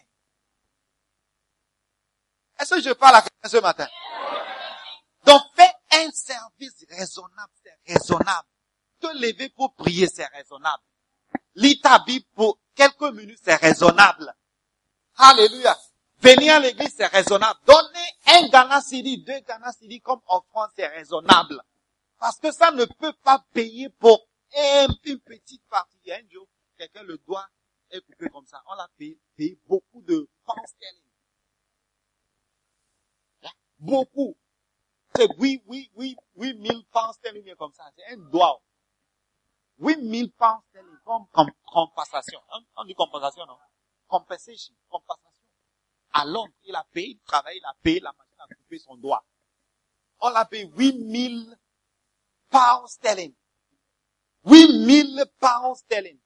E: Est-ce que je parle à quelqu'un ce matin? Donc fais un service raisonnable, c'est raisonnable. Te lever pour prier, c'est raisonnable. Lis ta Bible pour quelques minutes, c'est raisonnable. Alléluia. Venir à l'église, c'est raisonnable. Donner un Ghana City, deux Ghana City comme offrande, c'est raisonnable. Parce que ça ne peut pas payer pour une petite partie. Un jour, quelqu'un le doit est coupé comme ça. On l'a payé, payé beaucoup de pounds sterling. Beaucoup. C'est oui, oui, oui, oui, mille pounds sterling comme ça. C'est un doigt. Oui, mille pounds sterling comme, comme, compensation. On, on dit compensation, non? Compensation, compensation. À Londres, il a payé, il travaille, il a payé, la machine a coupé son doigt. On l'a payé 8000 pounds sterling. 8000 pounds sterling.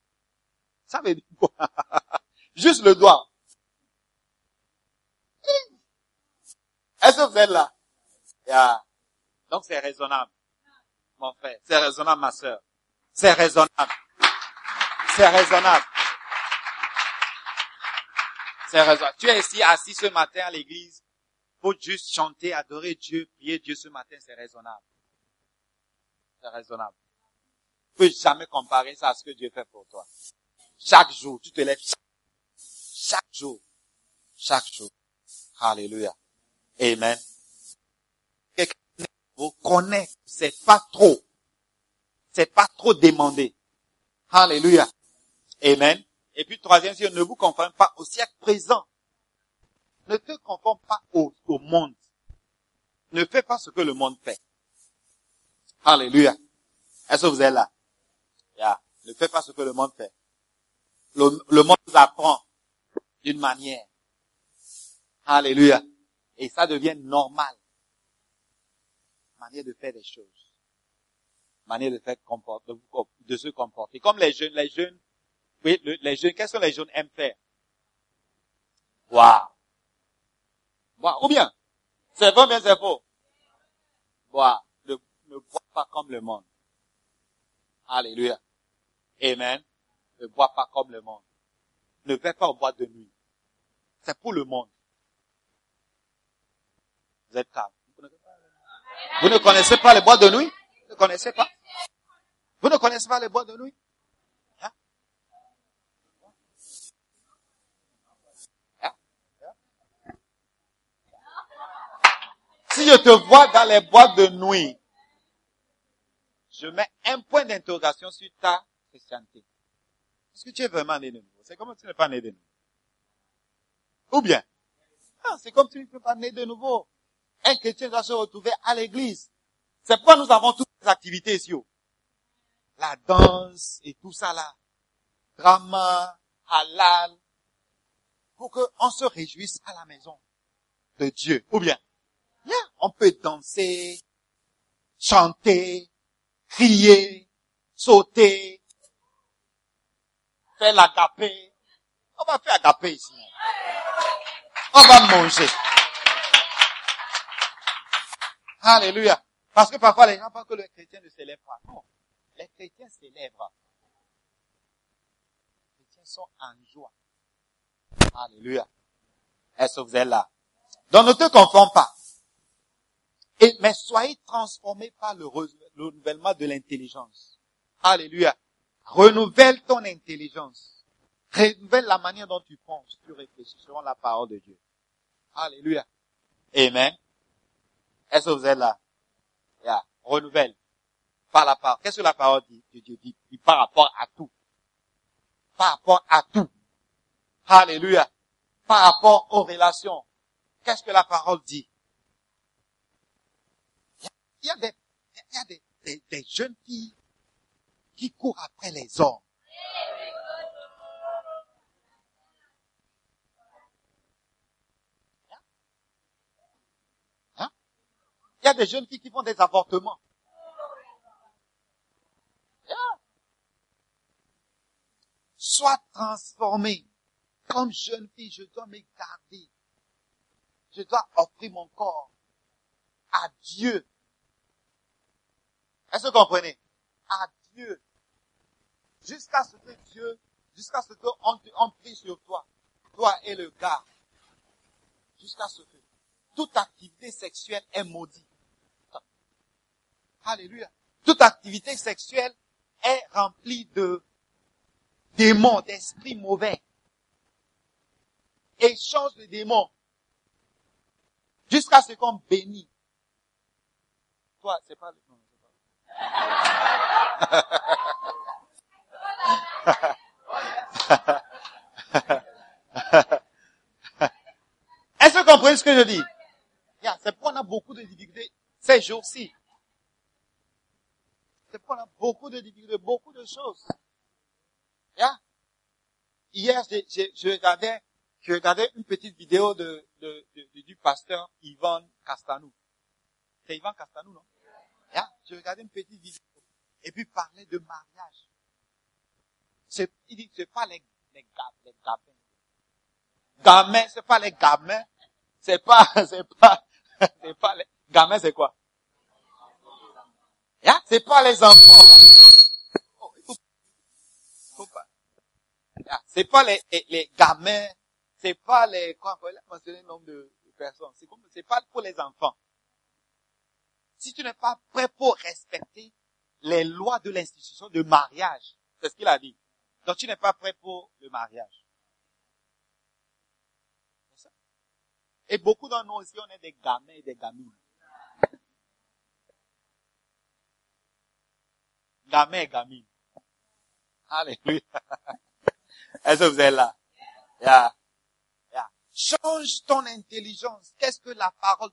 E: Ça veut dire quoi? [LAUGHS] Juste le doigt. Est-ce que vous êtes là? Donc c'est raisonnable. Mon frère, c'est raisonnable, ma soeur. C'est raisonnable. C'est raisonnable. Tu es ici assis ce matin à l'église pour juste chanter, adorer Dieu, prier Dieu ce matin, c'est raisonnable. C'est raisonnable. Tu peux jamais comparer ça à ce que Dieu fait pour toi. Chaque jour, tu te lèves chaque, chaque jour. Chaque jour. Alléluia. Amen. Quelqu'un vous connaît, c'est pas trop. C'est pas trop demandé. Alléluia. Amen. Et puis troisième, ne vous conformez pas au siècle présent. Ne te conforme pas au, au monde. Ne fais pas ce que le monde fait. Alléluia. Est-ce que vous êtes là? Yeah. Ne fais pas ce que le monde fait. Le, le monde nous apprend d'une manière. Alléluia. Et ça devient normal. Manière de faire des choses. Manière de faire comporter, de se comporter. Comme les jeunes, les jeunes, oui, le- les jeunes, qu'est-ce que les jeunes aiment faire? Boire. Boire. Ou bien, c'est vrai ou bien c'est faux? Boire. Ne, ne bois pas comme le monde. Alléluia. Amen. Ne bois pas comme le monde. Ne vais pas au bois de nuit. C'est pour le monde. Vous êtes calme. Vous ne connaissez pas les bois de nuit? Vous ne connaissez pas? Vous ne connaissez pas les bois de nuit? Hein? Hein? Hein? Je te vois dans les boîtes de nuit, je mets un point d'interrogation sur ta chrétienté. Est-ce que tu es vraiment né de nouveau? C'est comme si tu n'es pas né de nouveau. Ou bien, ah, c'est comme si tu ne peux pas né de nouveau. Un chrétien doit se retrouver à l'église. C'est pourquoi nous avons toutes les activités ici. La danse et tout ça là. Drama, halal. Pour qu'on se réjouisse à la maison de Dieu. Ou bien, on peut danser, chanter, crier, sauter, faire l'agapé. On va faire agapé ici. On va manger. Alléluia. Parce que parfois les gens pensent que les chrétiens ne célèbrent pas. Non. Les chrétiens célèbrent. Les chrétiens sont en joie. Alléluia. Est-ce que vous êtes là? Donc ne te confonds pas. Mais soyez transformés par le, re- le renouvellement de l'intelligence. Alléluia. Renouvelle ton intelligence. Renouvelle la manière dont tu penses, tu réfléchis selon la parole de Dieu. Alléluia. Amen. Est-ce que vous êtes là? Renouvelle. Par la parole. Qu'est-ce que la parole de Dieu dit par rapport à tout? Par rapport à tout. Alléluia. Par rapport aux relations. Qu'est-ce que la parole dit? Il y a des, il y a des, des, jeunes filles qui courent après les hommes. Hein? Il y a des jeunes filles qui font des avortements. Sois transformé. Comme jeune fille, je dois me garder. Je dois offrir mon corps à Dieu. Est-ce que vous comprenez? À Dieu. Jusqu'à ce que Dieu, jusqu'à ce qu'on on prie sur toi, toi et le gars. Jusqu'à ce que toute activité sexuelle est maudite. Alléluia. Toute activité sexuelle est remplie de démons, d'esprits mauvais. Échange de démons. Jusqu'à ce qu'on bénit. Toi, c'est pas le... Est-ce que vous comprenez ce que je dis? Yeah, c'est pourquoi on a beaucoup de difficultés ces jours-ci. C'est pourquoi on a beaucoup de difficultés, beaucoup de choses. Yeah? hier, je regardais, je regardais une petite vidéo du pasteur Ivan Castanou. C'est Ivan Castanou, non? Je regardais une petite vidéo. Et puis, parlait de mariage. C'est, il dit, c'est pas les, les les gamins. Gamins, c'est pas les gamins. C'est pas, [LAUGHS] c'est pas, [LAUGHS] c'est pas les, gamins, c'est quoi? Yeah, c'est pas les enfants. Oh. Yeah, c'est pas les, les, les gamins. C'est pas les, quoi, il a le nombre de de personnes. C'est comme, c'est pas pour les enfants. Si tu n'es pas prêt pour respecter les lois de l'institution de mariage, c'est ce qu'il a dit. Donc tu n'es pas prêt pour le mariage. Ça. Et beaucoup d'entre nous aussi, on est des gamins et des gamines. Gamins et gamines. Alléluia. [LAUGHS] Est-ce que vous êtes là? Change ton intelligence. Qu'est-ce que la parole,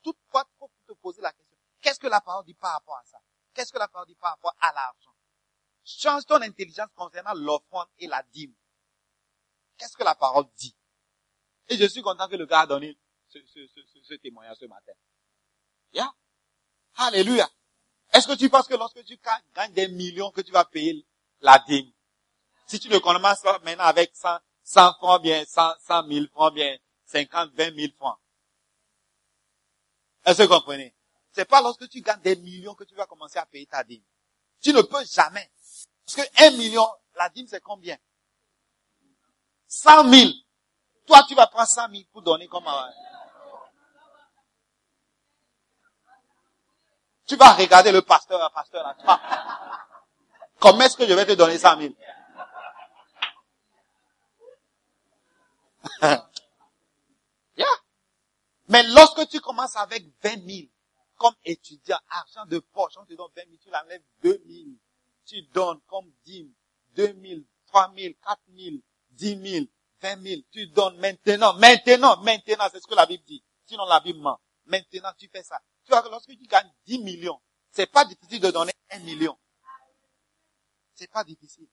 E: toute fois, faut te poser la question. Qu'est-ce que la parole dit par rapport à ça? Qu'est-ce que la parole dit par rapport à l'argent? Change ton intelligence concernant l'offrande et la dîme. Qu'est-ce que la parole dit? Et je suis content que le gars a donné ce, ce, ce, ce- témoignage ce matin. Yeah. Alléluia. Est-ce que tu penses que lorsque tu ga- gagnes des millions que tu vas payer la dîme? Si tu ne commences pas maintenant avec 100, 100 francs bien, 100, 100 000 francs bien, 50, 20 000 francs. Est-ce que vous comprenez? C'est pas lorsque tu gagnes des millions que tu vas commencer à payer ta dîme. Tu ne peux jamais. Parce que un million, la dîme c'est combien? 100 000. Toi, tu vas prendre 100 000 pour donner comme un... Tu vas regarder le pasteur, le pasteur là. Toi, [LAUGHS] Comment est-ce que je vais te donner 100 000? [LAUGHS] Yeah. Mais lorsque tu commences avec 20 000, comme étudiant, argent de poche, on te donne 20 000, tu l'enlèves 2 000. Tu donnes comme dîme 2 000, 3 000, 4 000, 10 000, 20 000. Tu donnes maintenant, maintenant, maintenant, c'est ce que la Bible dit. Sinon la Bible ment. Maintenant, tu fais ça. Tu vois que lorsque tu gagnes 10 millions, c'est pas difficile de donner 1 million. C'est pas difficile.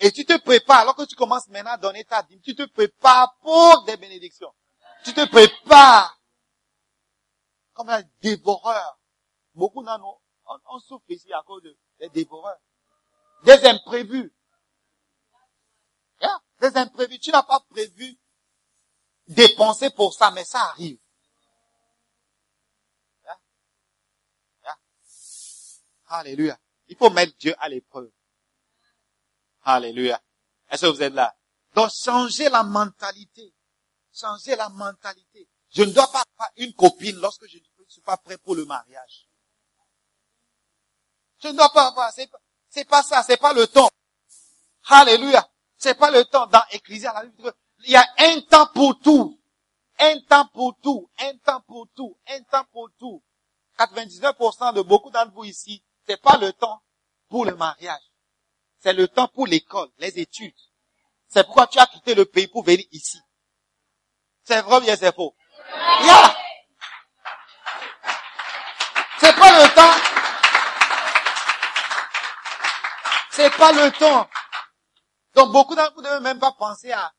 E: Et tu te prépares, alors que tu commences maintenant à donner ta dîme, tu te prépares pour des bénédictions. Tu te prépares comme un dévoreur. Beaucoup d'entre on, souffre ici à cause de- des dévoreurs. Des imprévus. Yeah, Des imprévus. Tu n'as pas prévu dépenser pour ça, mais ça arrive. Yeah. Yeah. Alléluia. Il faut mettre Dieu à l'épreuve. Alléluia. Est-ce que vous êtes là? Donc, changer la mentalité. Changer la mentalité. Je ne dois pas avoir une copine lorsque je ne suis pas prêt pour le mariage. Je ne dois pas avoir, c'est c'est pas ça, c'est pas le temps. Alléluia. C'est pas le temps. Dans que il y a un temps pour tout. Un temps pour tout. Un temps pour tout. Un temps pour tout. 99% de beaucoup d'entre vous ici, c'est pas le temps pour le mariage. C'est le temps pour l'école, les études. C'est pourquoi tu as quitté le pays pour venir ici. C'est vrai ou bien c'est faux? Yeah. C'est pas le temps. C'est pas le temps. Donc beaucoup d'entre vous ne devez même pas penser à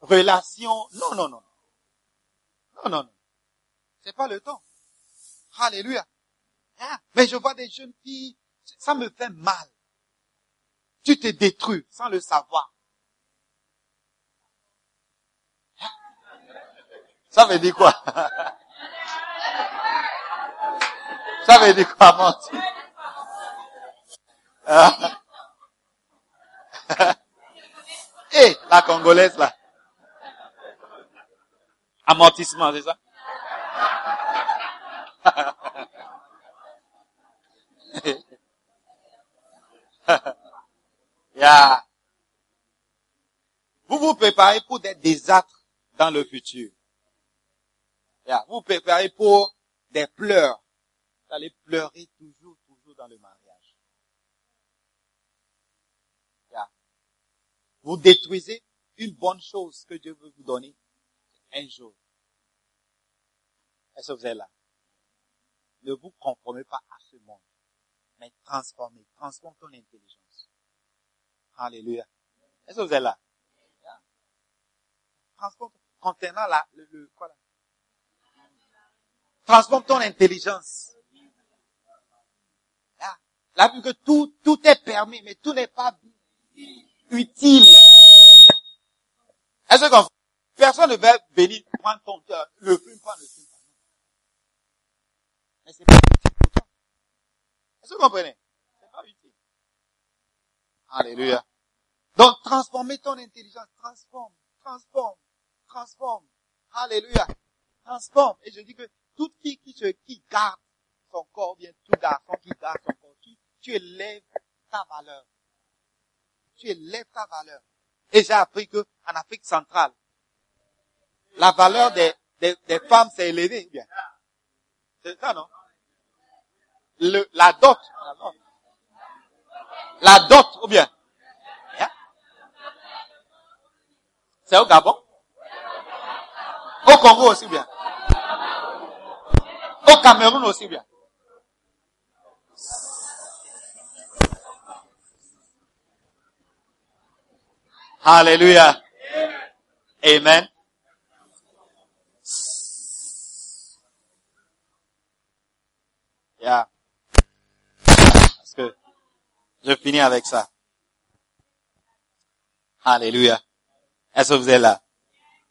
E: relation. Non, non, non. Non, non, non. C'est pas le temps. Alléluia. Ah, Mais je vois des jeunes filles, ça me fait mal. Tu te détruis sans le savoir. Ah. Ça veut dire quoi? [LAUGHS] Ça veut dire quoi mentir Ah. [LAUGHS] Eh, la Congolaise là. Amortissement, c'est ça? [LAUGHS] Vous vous préparez pour des désastres dans le futur. Vous vous préparez pour des pleurs. Vous allez pleurer toujours, toujours dans le mariage. Yeah. Vous détruisez une bonne chose que Dieu veut vous donner un jour. Est-ce que vous êtes là? Ne vous conformez pas à ce monde, mais transformez, transforme ton intelligence. Alléluia. Est-ce que vous êtes là? Transforme, contenant la, le, le, quoi là? Transforme ton intelligence. Là, vu que tout, tout est permis, mais tout n'est pas utile. Est-ce que personne ne va venir prendre ton, euh, le fume pas, le pas. Mais c'est pas utile. Est-ce que vous comprenez? C'est pas utile. Alléluia. Donc, transformer ton intelligence. Transforme, transforme, transforme. Alléluia. Transforme. Et je dis que fille qui se, qui garde son corps, bien tout garçon qui garde son corps, tu, élèves ta valeur. Tu élèves ta valeur. Et j'ai appris que, en Afrique centrale, la valeur des, des, des femmes s'est élevée, bien. C'est ça, non? Le, la dot. La dot. La dot, ou bien? Hein? C'est au Gabon? Au Congo aussi bien? Au Cameroun aussi bien? Alléluia. Amen. Yeah. Parce que je finis avec ça. Alléluia. Est-ce que vous êtes là?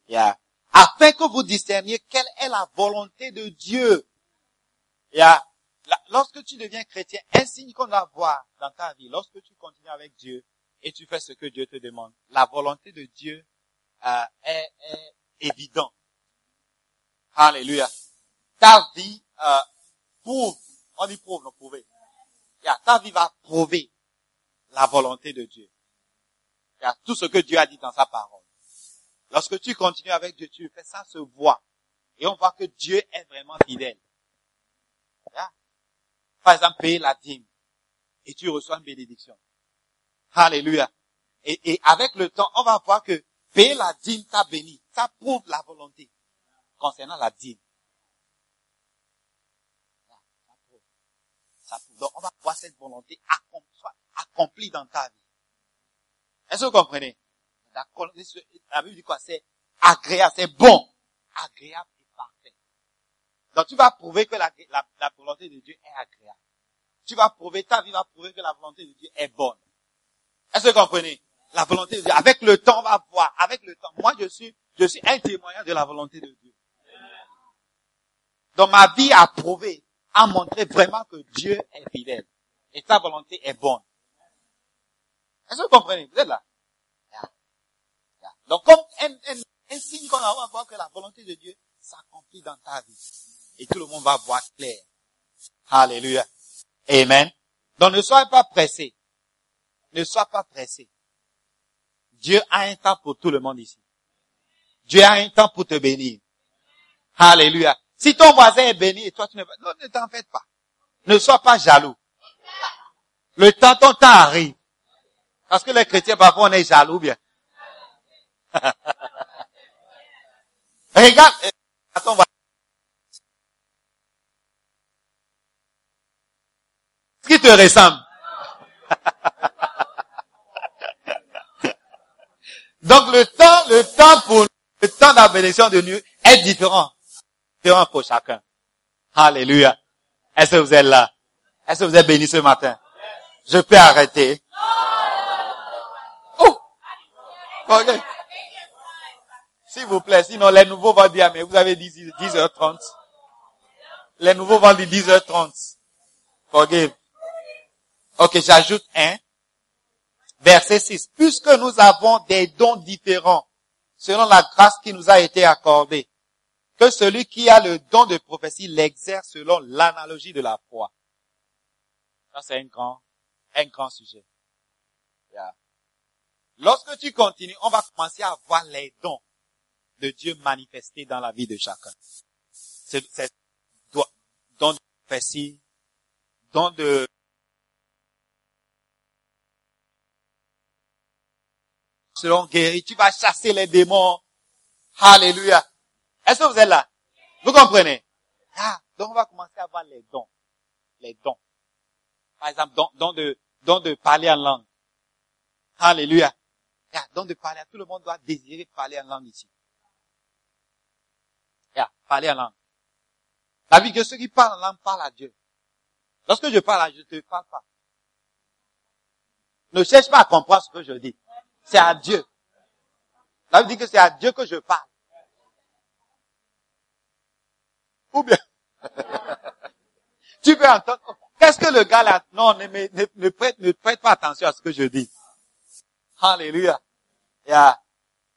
E: Yeah. Afin que vous discerniez quelle est la volonté de Dieu. Yeah. Lorsque tu deviens chrétien, un signe qu'on doit voir dans ta vie, lorsque tu continues avec Dieu et tu fais ce que Dieu te demande, la volonté de Dieu euh, est, est évident. Alléluia. Ta vie euh, prouve, on dit prouve, non prouver. Ta vie va prouver la volonté de Dieu. Tout ce que Dieu a dit dans sa parole. Lorsque tu continues avec Dieu, tu fais ça se voit. Et on voit que Dieu est vraiment fidèle. Par exemple, payer la dîme. Et tu reçois une bénédiction. Alléluia. Et, et avec le temps, on va voir que payer la dîme t'a béni. Ça prouve la volonté concernant la dîme. Ça prouve. Donc, on va voir cette volonté accomplie, dans ta vie. Est-ce que vous comprenez? D'accord. La Bible dit quoi? C'est agréable, c'est bon. Agréable et parfait. Donc tu vas prouver que la, la, la volonté de Dieu est agréable. Tu vas prouver, ta vie va prouver que la volonté de Dieu est bonne. Est-ce que vous comprenez? La volonté de Dieu. Avec le temps, on va voir. Avec le temps. Moi, je suis, je suis un témoignage de la volonté de Dieu. Donc ma vie a prouvé, a montré vraiment que Dieu est fidèle. Et sa volonté est bonne. Est-ce que vous comprenez? Vous êtes là? Donc comme un, un, un signe qu'on va voir que la volonté de Dieu s'accomplit dans ta vie. Et tout le monde va voir clair. Alléluia. Amen. Donc ne sois pas pressé. Ne sois pas pressé. Dieu a un temps pour tout le monde ici. Dieu a un temps pour te bénir. Alléluia. Si ton voisin est béni et toi tu ne non, ne t'en fais pas. Ne sois pas jaloux. Le temps, ton temps arrive. Parce que les chrétiens, parfois, on est jaloux bien. [LAUGHS] Regarde, euh. Ce qui te ressemble. Donc le temps, le temps pour, le temps de la bénédiction de Dieu est différent. Différent pour chacun. Alléluia. Est-ce que vous êtes là? Est-ce que vous êtes bénis ce matin? Je peux arrêter. Oh! Ok. S'il vous plaît, sinon les nouveaux vont dire, mais vous avez dit 10h30. Les nouveaux vont dire 10h30. Forgive. Ok, j'ajoute un. Verset 6. Puisque nous avons des dons différents, selon la grâce qui nous a été accordée, que celui qui a le don de prophétie l'exerce selon l'analogie de la foi. Ça, c'est un grand, un grand sujet. Lorsque tu continues, on va commencer à voir les dons de Dieu manifestés dans la vie de chacun. C'est, c'est don de prophétie, don de seront guéris. Tu vas chasser les démons. Alléluia. Est-ce que vous êtes là? Vous comprenez? Ah, donc on va commencer à voir les dons. Les dons. Par exemple, don, don de, don de parler en langue. Alléluia. Yeah, donc de parler, tout le monde doit désirer parler en langue ici. Yeah, parler en langue. La vie que ceux qui parlent en langue parlent à Dieu. Lorsque je parle à Dieu, je ne te parle pas. Ne cherche pas à comprendre ce que je dis. C'est à Dieu. Ça veut dire que c'est à Dieu que je parle. Ou bien, [LAUGHS] tu peux entendre, qu'est-ce que le gars là, non, ne, ne, ne, prête, ne prête pas attention à ce que je dis. Alléluia. Yeah.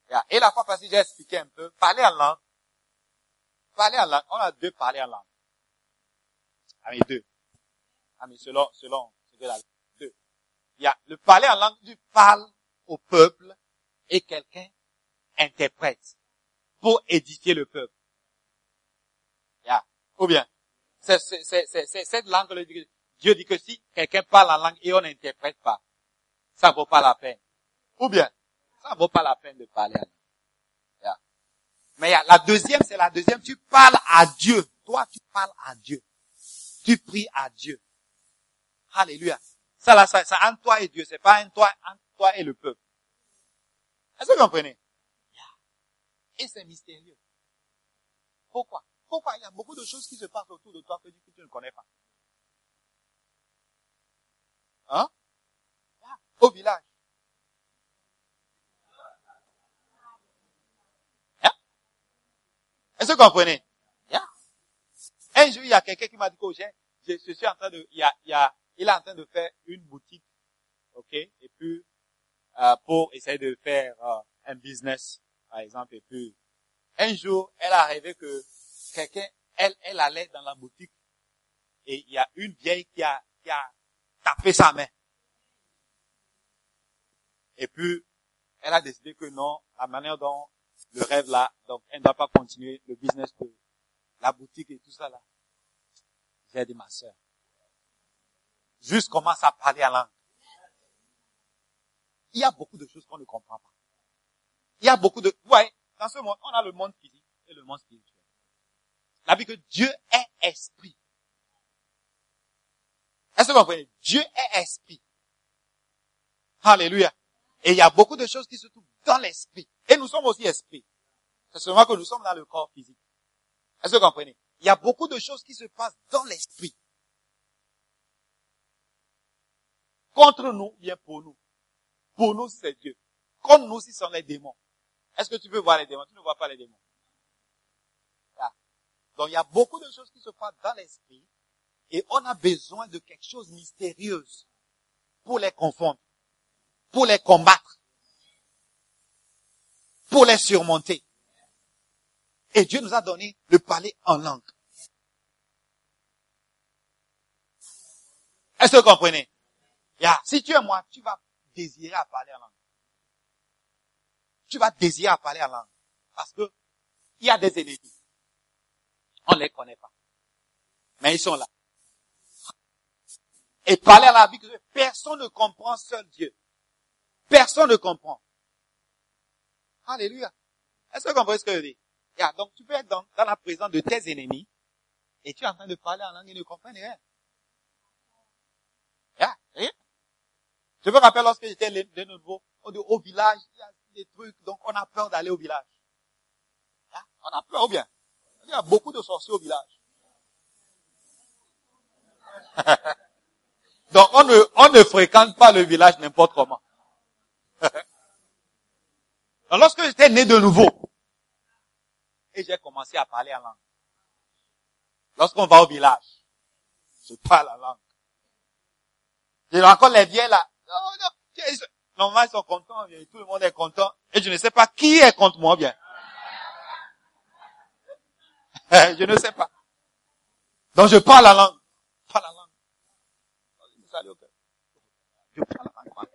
E: Yeah. Et la fois passée, j'ai expliqué un peu, parler en langue. Parler en langue, on a deux parler en langue. Ah, mais deux. Ah, mais selon, selon deux. Il y a le parler en langue, tu parles au peuple et quelqu'un interprète pour édifier le peuple. Yeah. Ou bien, c'est, cette langue, Dieu dit que si quelqu'un parle en langue et on n'interprète pas, ça vaut pas la peine. Ou bien, ça vaut pas la peine de parler en langue. Yeah. Mais la deuxième, c'est la deuxième, tu parles à Dieu. Toi, tu parles à Dieu. Tu pries à Dieu. Alléluia. Ça là, ça, ça entre toi et Dieu. C'est pas entre toi, entre toi et le peuple. Est-ce que vous comprenez? Et c'est mystérieux. Pourquoi? Pourquoi? Il y a beaucoup de choses qui se passent autour de toi que tu ne connais pas. Hein? Au village. Est-ce que vous comprenez? Un jour, il y a quelqu'un qui m'a dit que je, je suis en train de, il y a, il y a, il est en train de faire une boutique, ok, et puis pour essayer de faire euh, un business, par exemple, et puis un jour, elle a rêvé que quelqu'un, elle, elle allait dans la boutique et il y a une vieille qui a, qui a tapé sa main. Et puis, elle a décidé que non, la manière dont le rêve là, donc elle ne doit pas continuer le business de la boutique et tout ça là. J'ai dit ma soeur. Juste commence à parler à langue. Il y a beaucoup de choses qu'on ne comprend pas. Il y a beaucoup de, vous dans ce monde, on a le monde physique et le monde spirituel. La vie que Dieu est esprit. Est-ce que vous comprenez? Dieu est esprit. Alléluia. Et il y a beaucoup de choses qui se trouvent dans l'esprit. Et nous sommes aussi esprit. C'est seulement que nous sommes dans le corps physique. Est-ce que vous comprenez? Il y a beaucoup de choses qui se passent dans l'esprit. Contre nous, bien pour nous. Pour nous, c'est Dieu. Contre nous, si sont les démons. Est-ce que tu peux voir les démons? Tu ne vois pas les démons. Donc il y a beaucoup de choses qui se passent dans l'esprit et on a besoin de quelque chose de mystérieuse pour les confondre, pour les combattre, pour les surmonter. Et Dieu nous a donné le parler en langue. Est-ce que vous comprenez? Si tu es moi, tu vas désirer à parler en langue. Tu vas désirer à parler en langue. Parce que il y a des ennemis. On ne les connaît pas. Mais ils sont là. Et parler à la vie, personne ne comprend seul Dieu. Personne ne comprend. Alléluia. Est-ce que vous comprenez ce que je dis? Yeah, donc tu peux être dans, la présence de tes ennemis et tu es en train de parler en langue, ils ne comprennent rien. Rien. Je me rappelle lorsque j'étais de nouveau au village, il y a des trucs, donc on a peur d'aller au village. Yeah, on a peur ou bien? Il y a beaucoup de sorciers au village. [LAUGHS] donc on ne, on fréquente pas le village n'importe comment. [LAUGHS] lorsque j'étais né de nouveau, et j'ai commencé à parler en langue. Lorsqu'on va au village, je parle en langue. J'ai encore les vieilles là. Non, non. Normalement, ils sont contents, tout le monde est content. Et je ne sais pas qui est contre moi bien. [LAUGHS] je ne sais pas. Donc je parle la langue. Parle la langue. Je parle la langue.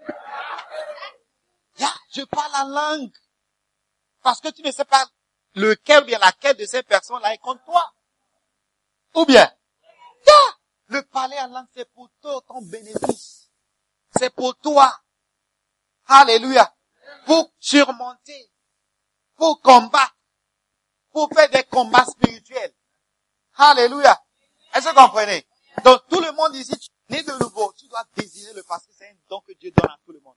E: Je parle la langue. Parce que tu ne sais pas lequel bien laquelle de ces personnes-là est contre toi. Ou bien, le parler en langue, c'est pour toi ton bénéfice. C'est pour toi. Alléluia. Pour surmonter. Pour combattre. Pour faire des combats spirituels. Alléluia. Est-ce que vous comprenez? Donc tout le monde ici, tu es né de nouveau, tu dois désirer le parce c'est un don que Dieu donne à tout le monde.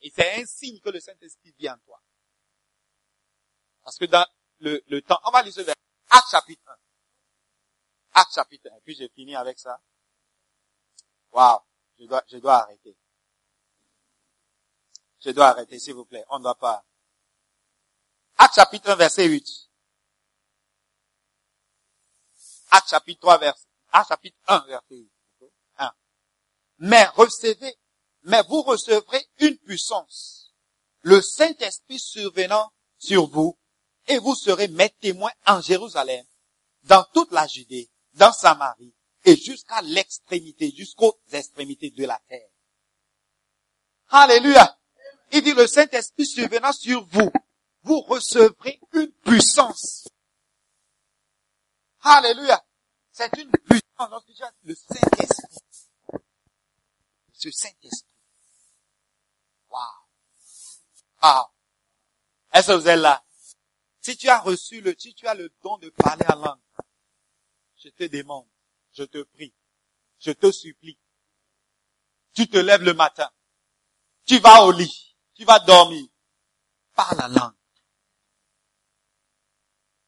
E: Et c'est un signe que le Saint-Esprit vient en toi. Parce que dans le, le temps, on va lire ce verset. Acte chapitre 1. Acte chapitre 1. Et puis j'ai fini avec ça. Waouh. Je dois, je dois arrêter. Je dois arrêter, s'il vous plaît. On ne doit pas. Acte chapitre 1, verset 8. Acte chapitre 3, verset, Acte chapitre 1, verset 8. 1. Mais recevez, mais vous recevrez une puissance. Le Saint-Esprit survenant sur vous, et vous serez mes témoins en Jérusalem, dans toute la Judée, dans Samarie, et jusqu'à l'extrémité, jusqu'aux extrémités de la terre. Alléluia. Il dit le Saint-Esprit survenant sur vous, vous recevrez une puissance. Alléluia. C'est une puissance le Saint-Esprit. Ce Saint-Esprit. Waouh. Waouh. Est-ce que vous êtes là? Si tu as reçu le, si tu as le don de parler en langue, je te demande, je te prie, je te supplie. Tu te lèves le matin. Tu vas au lit. Tu vas dormir. Parle la langue.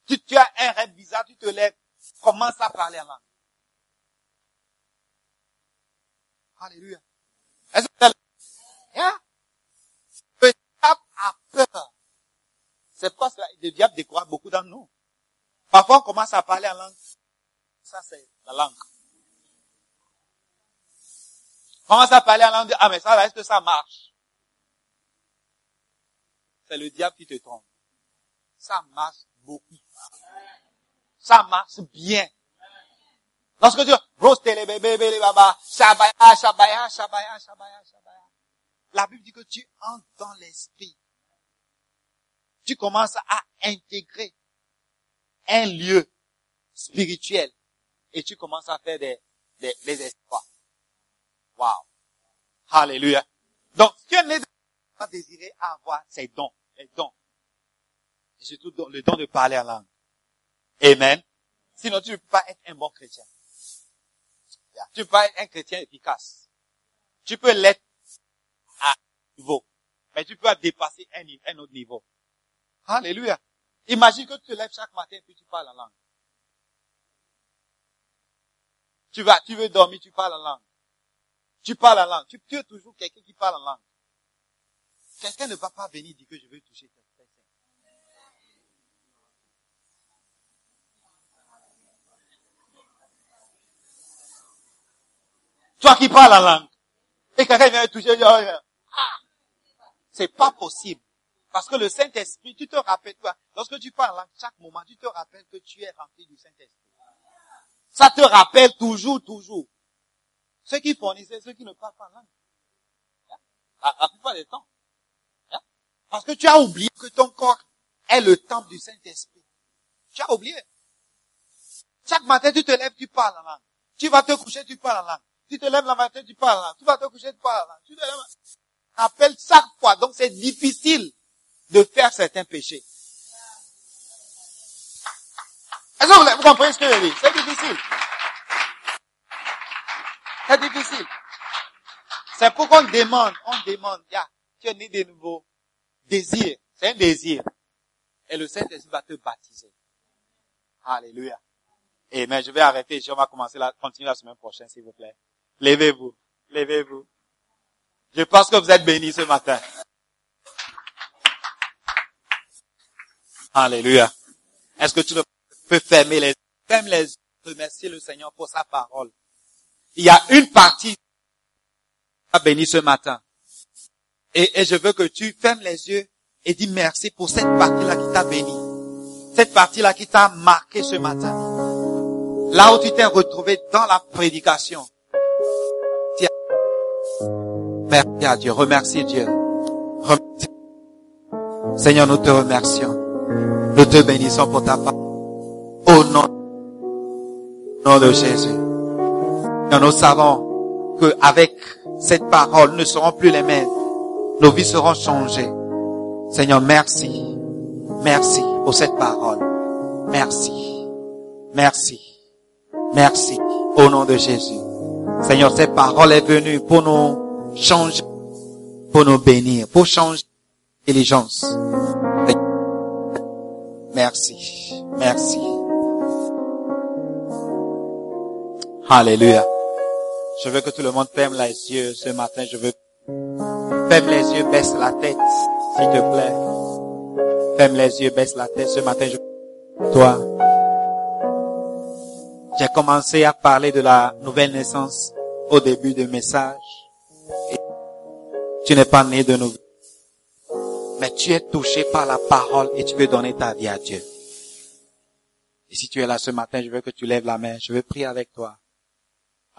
E: Tu, tu as un rêve bizarre, tu te lèves. Commence à parler en langue. Alléluia. Est-ce que hein? Le diable a peur. C'est quoi cela? Le diable décourage beaucoup d'entre nous. Parfois, on commence à parler en langue. Ça, c'est la langue. Commence à parler en langue? Ah, mais ça est-ce que ça marche? C'est le diable qui te trompe. Ça marche beaucoup. Ça marche bien. Lorsque tu rose les bébés, les baba, shabaya, shabaya, shabaya, shabaya, shabaya. La Bible dit que tu entres dans l'esprit. Tu commences à intégrer un lieu spirituel et tu commences à faire des, des, des espoirs. Wow. Alléluia. Donc, tu es né de désirer avoir ces dons, les dons. Et surtout le don de parler en langue. Amen. Sinon, tu ne peux pas être un bon chrétien. Tu ne peux pas être un chrétien efficace. Tu peux l'être à un niveau. Mais tu peux pas dépasser un, un autre niveau. Alléluia. Imagine que tu te lèves chaque matin et puis tu parles en langue. Tu vas, tu veux dormir, tu parles en langue. Tu parles en langue. Tu, tu es toujours quelqu'un qui parle en langue. Quelqu'un ne va pas venir dire que je veux toucher personne. Toi qui parles en langue. Et quelqu'un vient toucher, ah, c'est pas possible. Parce que le Saint-Esprit, tu te rappelles, toi, lorsque tu parles en langue, chaque moment, tu te rappelles que tu es rempli du Saint-Esprit. Ça te rappelle toujours, toujours. Ceux qui fournissaient, ceux qui ne parlent pas langue. La, la plupart des temps. Parce que tu as oublié que ton corps est le temple du Saint-Esprit. Tu as oublié. Chaque matin, tu te lèves, tu parles en langue. Tu vas te coucher, tu parles en langue. Tu te lèves la matin, tu parles en langue. Tu vas te coucher, tu parles en langue. Tu te lèves, rappelle chaque fois. Donc c'est difficile de faire certains péchés. Est-ce que vous, comprenez ce que je dis? C'est difficile. C'est difficile. C'est pourquoi on demande, on demande, tu es né de nouveau. Désir. C'est un désir. Et le Saint-Esprit va te baptiser. Alléluia. Et mais je vais arrêter, on va commencer la, continuer la semaine prochaine, s'il vous plaît. Levez-vous. Levez-vous. Je pense que vous êtes bénis ce matin. Alléluia. Est-ce que tu peux fermer les, ferme les yeux, remercier le Seigneur pour sa parole. Il y a une partie qui a béni ce matin. Et, et je veux que tu fermes les yeux et dis merci pour cette partie-là qui t'a béni. Cette partie-là qui t'a marqué ce matin. Là où tu t'es retrouvé dans la prédication. Merci à Dieu. Remercie Dieu. Remercie. Seigneur, nous te remercions. Nous te bénissons pour ta parole. Au nom, au nom de Jésus. Nous savons que avec cette parole, nous ne serons plus les mêmes. Nos vies seront changées. Seigneur, merci. Merci pour cette parole. Merci. Merci. Merci. Au nom de Jésus. Seigneur, cette parole est venue pour nous changer pour nous bénir, pour changer l'intelligence. Merci. Merci. Alléluia. Je veux que tout le monde ferme les yeux ce matin. Je veux ferme les yeux, baisse la tête, s'il te plaît. Ferme les yeux, baisse la tête. Ce matin, je toi. J'ai commencé à parler de la nouvelle naissance au début du message. Tu n'es pas né de nouveau. Mais tu es touché par la parole et tu veux donner ta vie à Dieu. Et si tu es là ce matin, je veux que tu lèves la main. Je veux prier avec toi.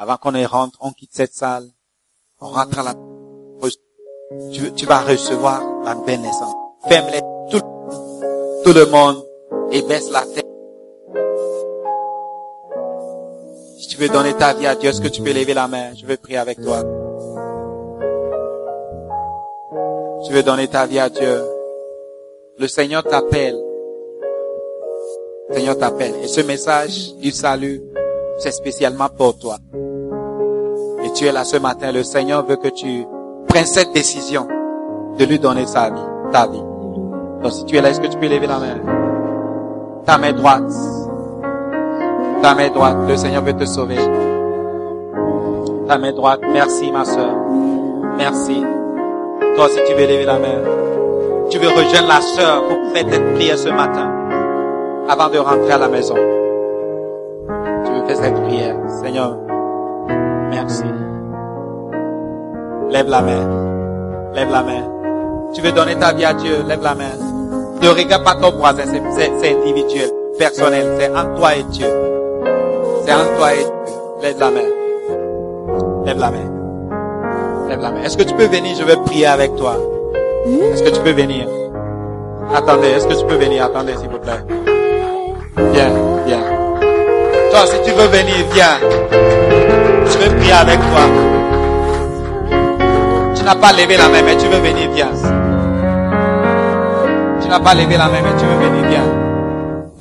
E: Avant qu'on y rentre, on quitte cette salle. On rentre à la... Tu, tu vas recevoir la nouvelle naissance. Ferme les, tout, tout le monde et baisse la tête. Si tu veux donner ta vie à Dieu, est-ce que tu peux lever la main? Je veux prier avec toi. Tu veux donner ta vie à Dieu. Le Seigneur t'appelle. Le Seigneur t'appelle. Et ce message du salut, c'est spécialement pour toi. Et tu es là ce matin. Le Seigneur veut que tu prennes cette décision de lui donner sa vie, ta vie. Donc si tu es là, est-ce que tu peux lever la main? Ta main droite. Ta main droite. Le Seigneur veut te sauver. Ta main droite. Merci, ma soeur. Merci. Toi, si tu veux lever la main, tu veux rejoindre la sœur pour faire cette prière ce matin, avant de rentrer à la maison. Tu veux faire cette prière. Seigneur, merci. Lève la main. Lève la main. Tu veux donner ta vie à Dieu, lève la main. Ne regarde pas ton voisin, c'est, individuel, personnel, c'est entre toi et Dieu. C'est entre toi et Dieu. Lève la main. Lève la main. Lève la main. Est-ce que tu peux venir? Je vais prier avec toi. Est-ce que tu peux venir? Attendez, est-ce que tu peux venir? Attendez, s'il vous plaît. Viens, viens. Toi, si tu veux venir, viens. Je vais prier avec toi. Tu n'as pas levé la main, mais tu veux venir, viens. Tu n'as pas levé la main, mais tu veux venir.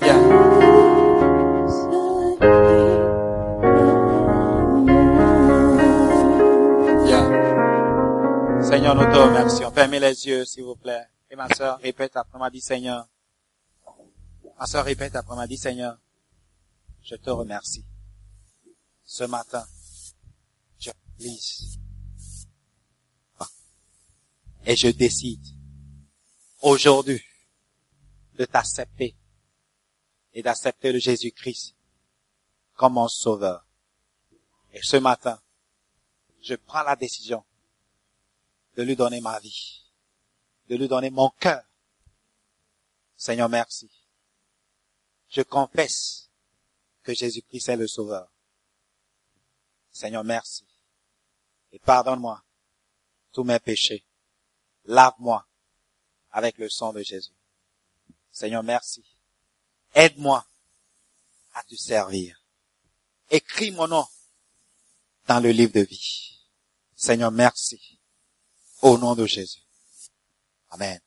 E: Viens. Seigneur, nous te remercions. Fermez les yeux, s'il vous plaît. Et ma soeur, répète après moi, dit Seigneur. Ma soeur, répète après moi, dit Seigneur. Je te remercie. Ce matin, je lise. Et je décide aujourd'hui de t'accepter et d'accepter le Jésus-Christ comme mon sauveur. Et ce matin, je prends la décision de lui donner ma vie, de lui donner mon cœur. Seigneur, merci. Je confesse que Jésus-Christ est le sauveur. Seigneur, merci. Et pardonne-moi tous mes péchés. Lave-moi avec le sang de Jésus. Seigneur, merci. Aide-moi à te servir. Écris mon nom dans le livre de vie. Seigneur, merci. Au nom de Jésus. Amen.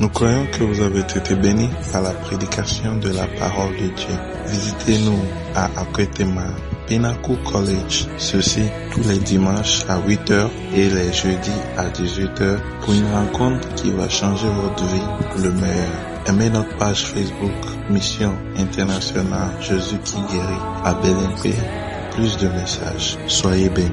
A: Nous croyons que vous avez été bénis par la prédication de la parole de Dieu. Visitez-nous à Akwetema Pinnacle College, ceci tous les dimanches à 8h et les jeudis à 18h pour une rencontre qui va changer votre vie le meilleur. Aimez notre page Facebook Mission Internationale Jésus qui guérit à BNP. Plus de messages. Soyez bénis.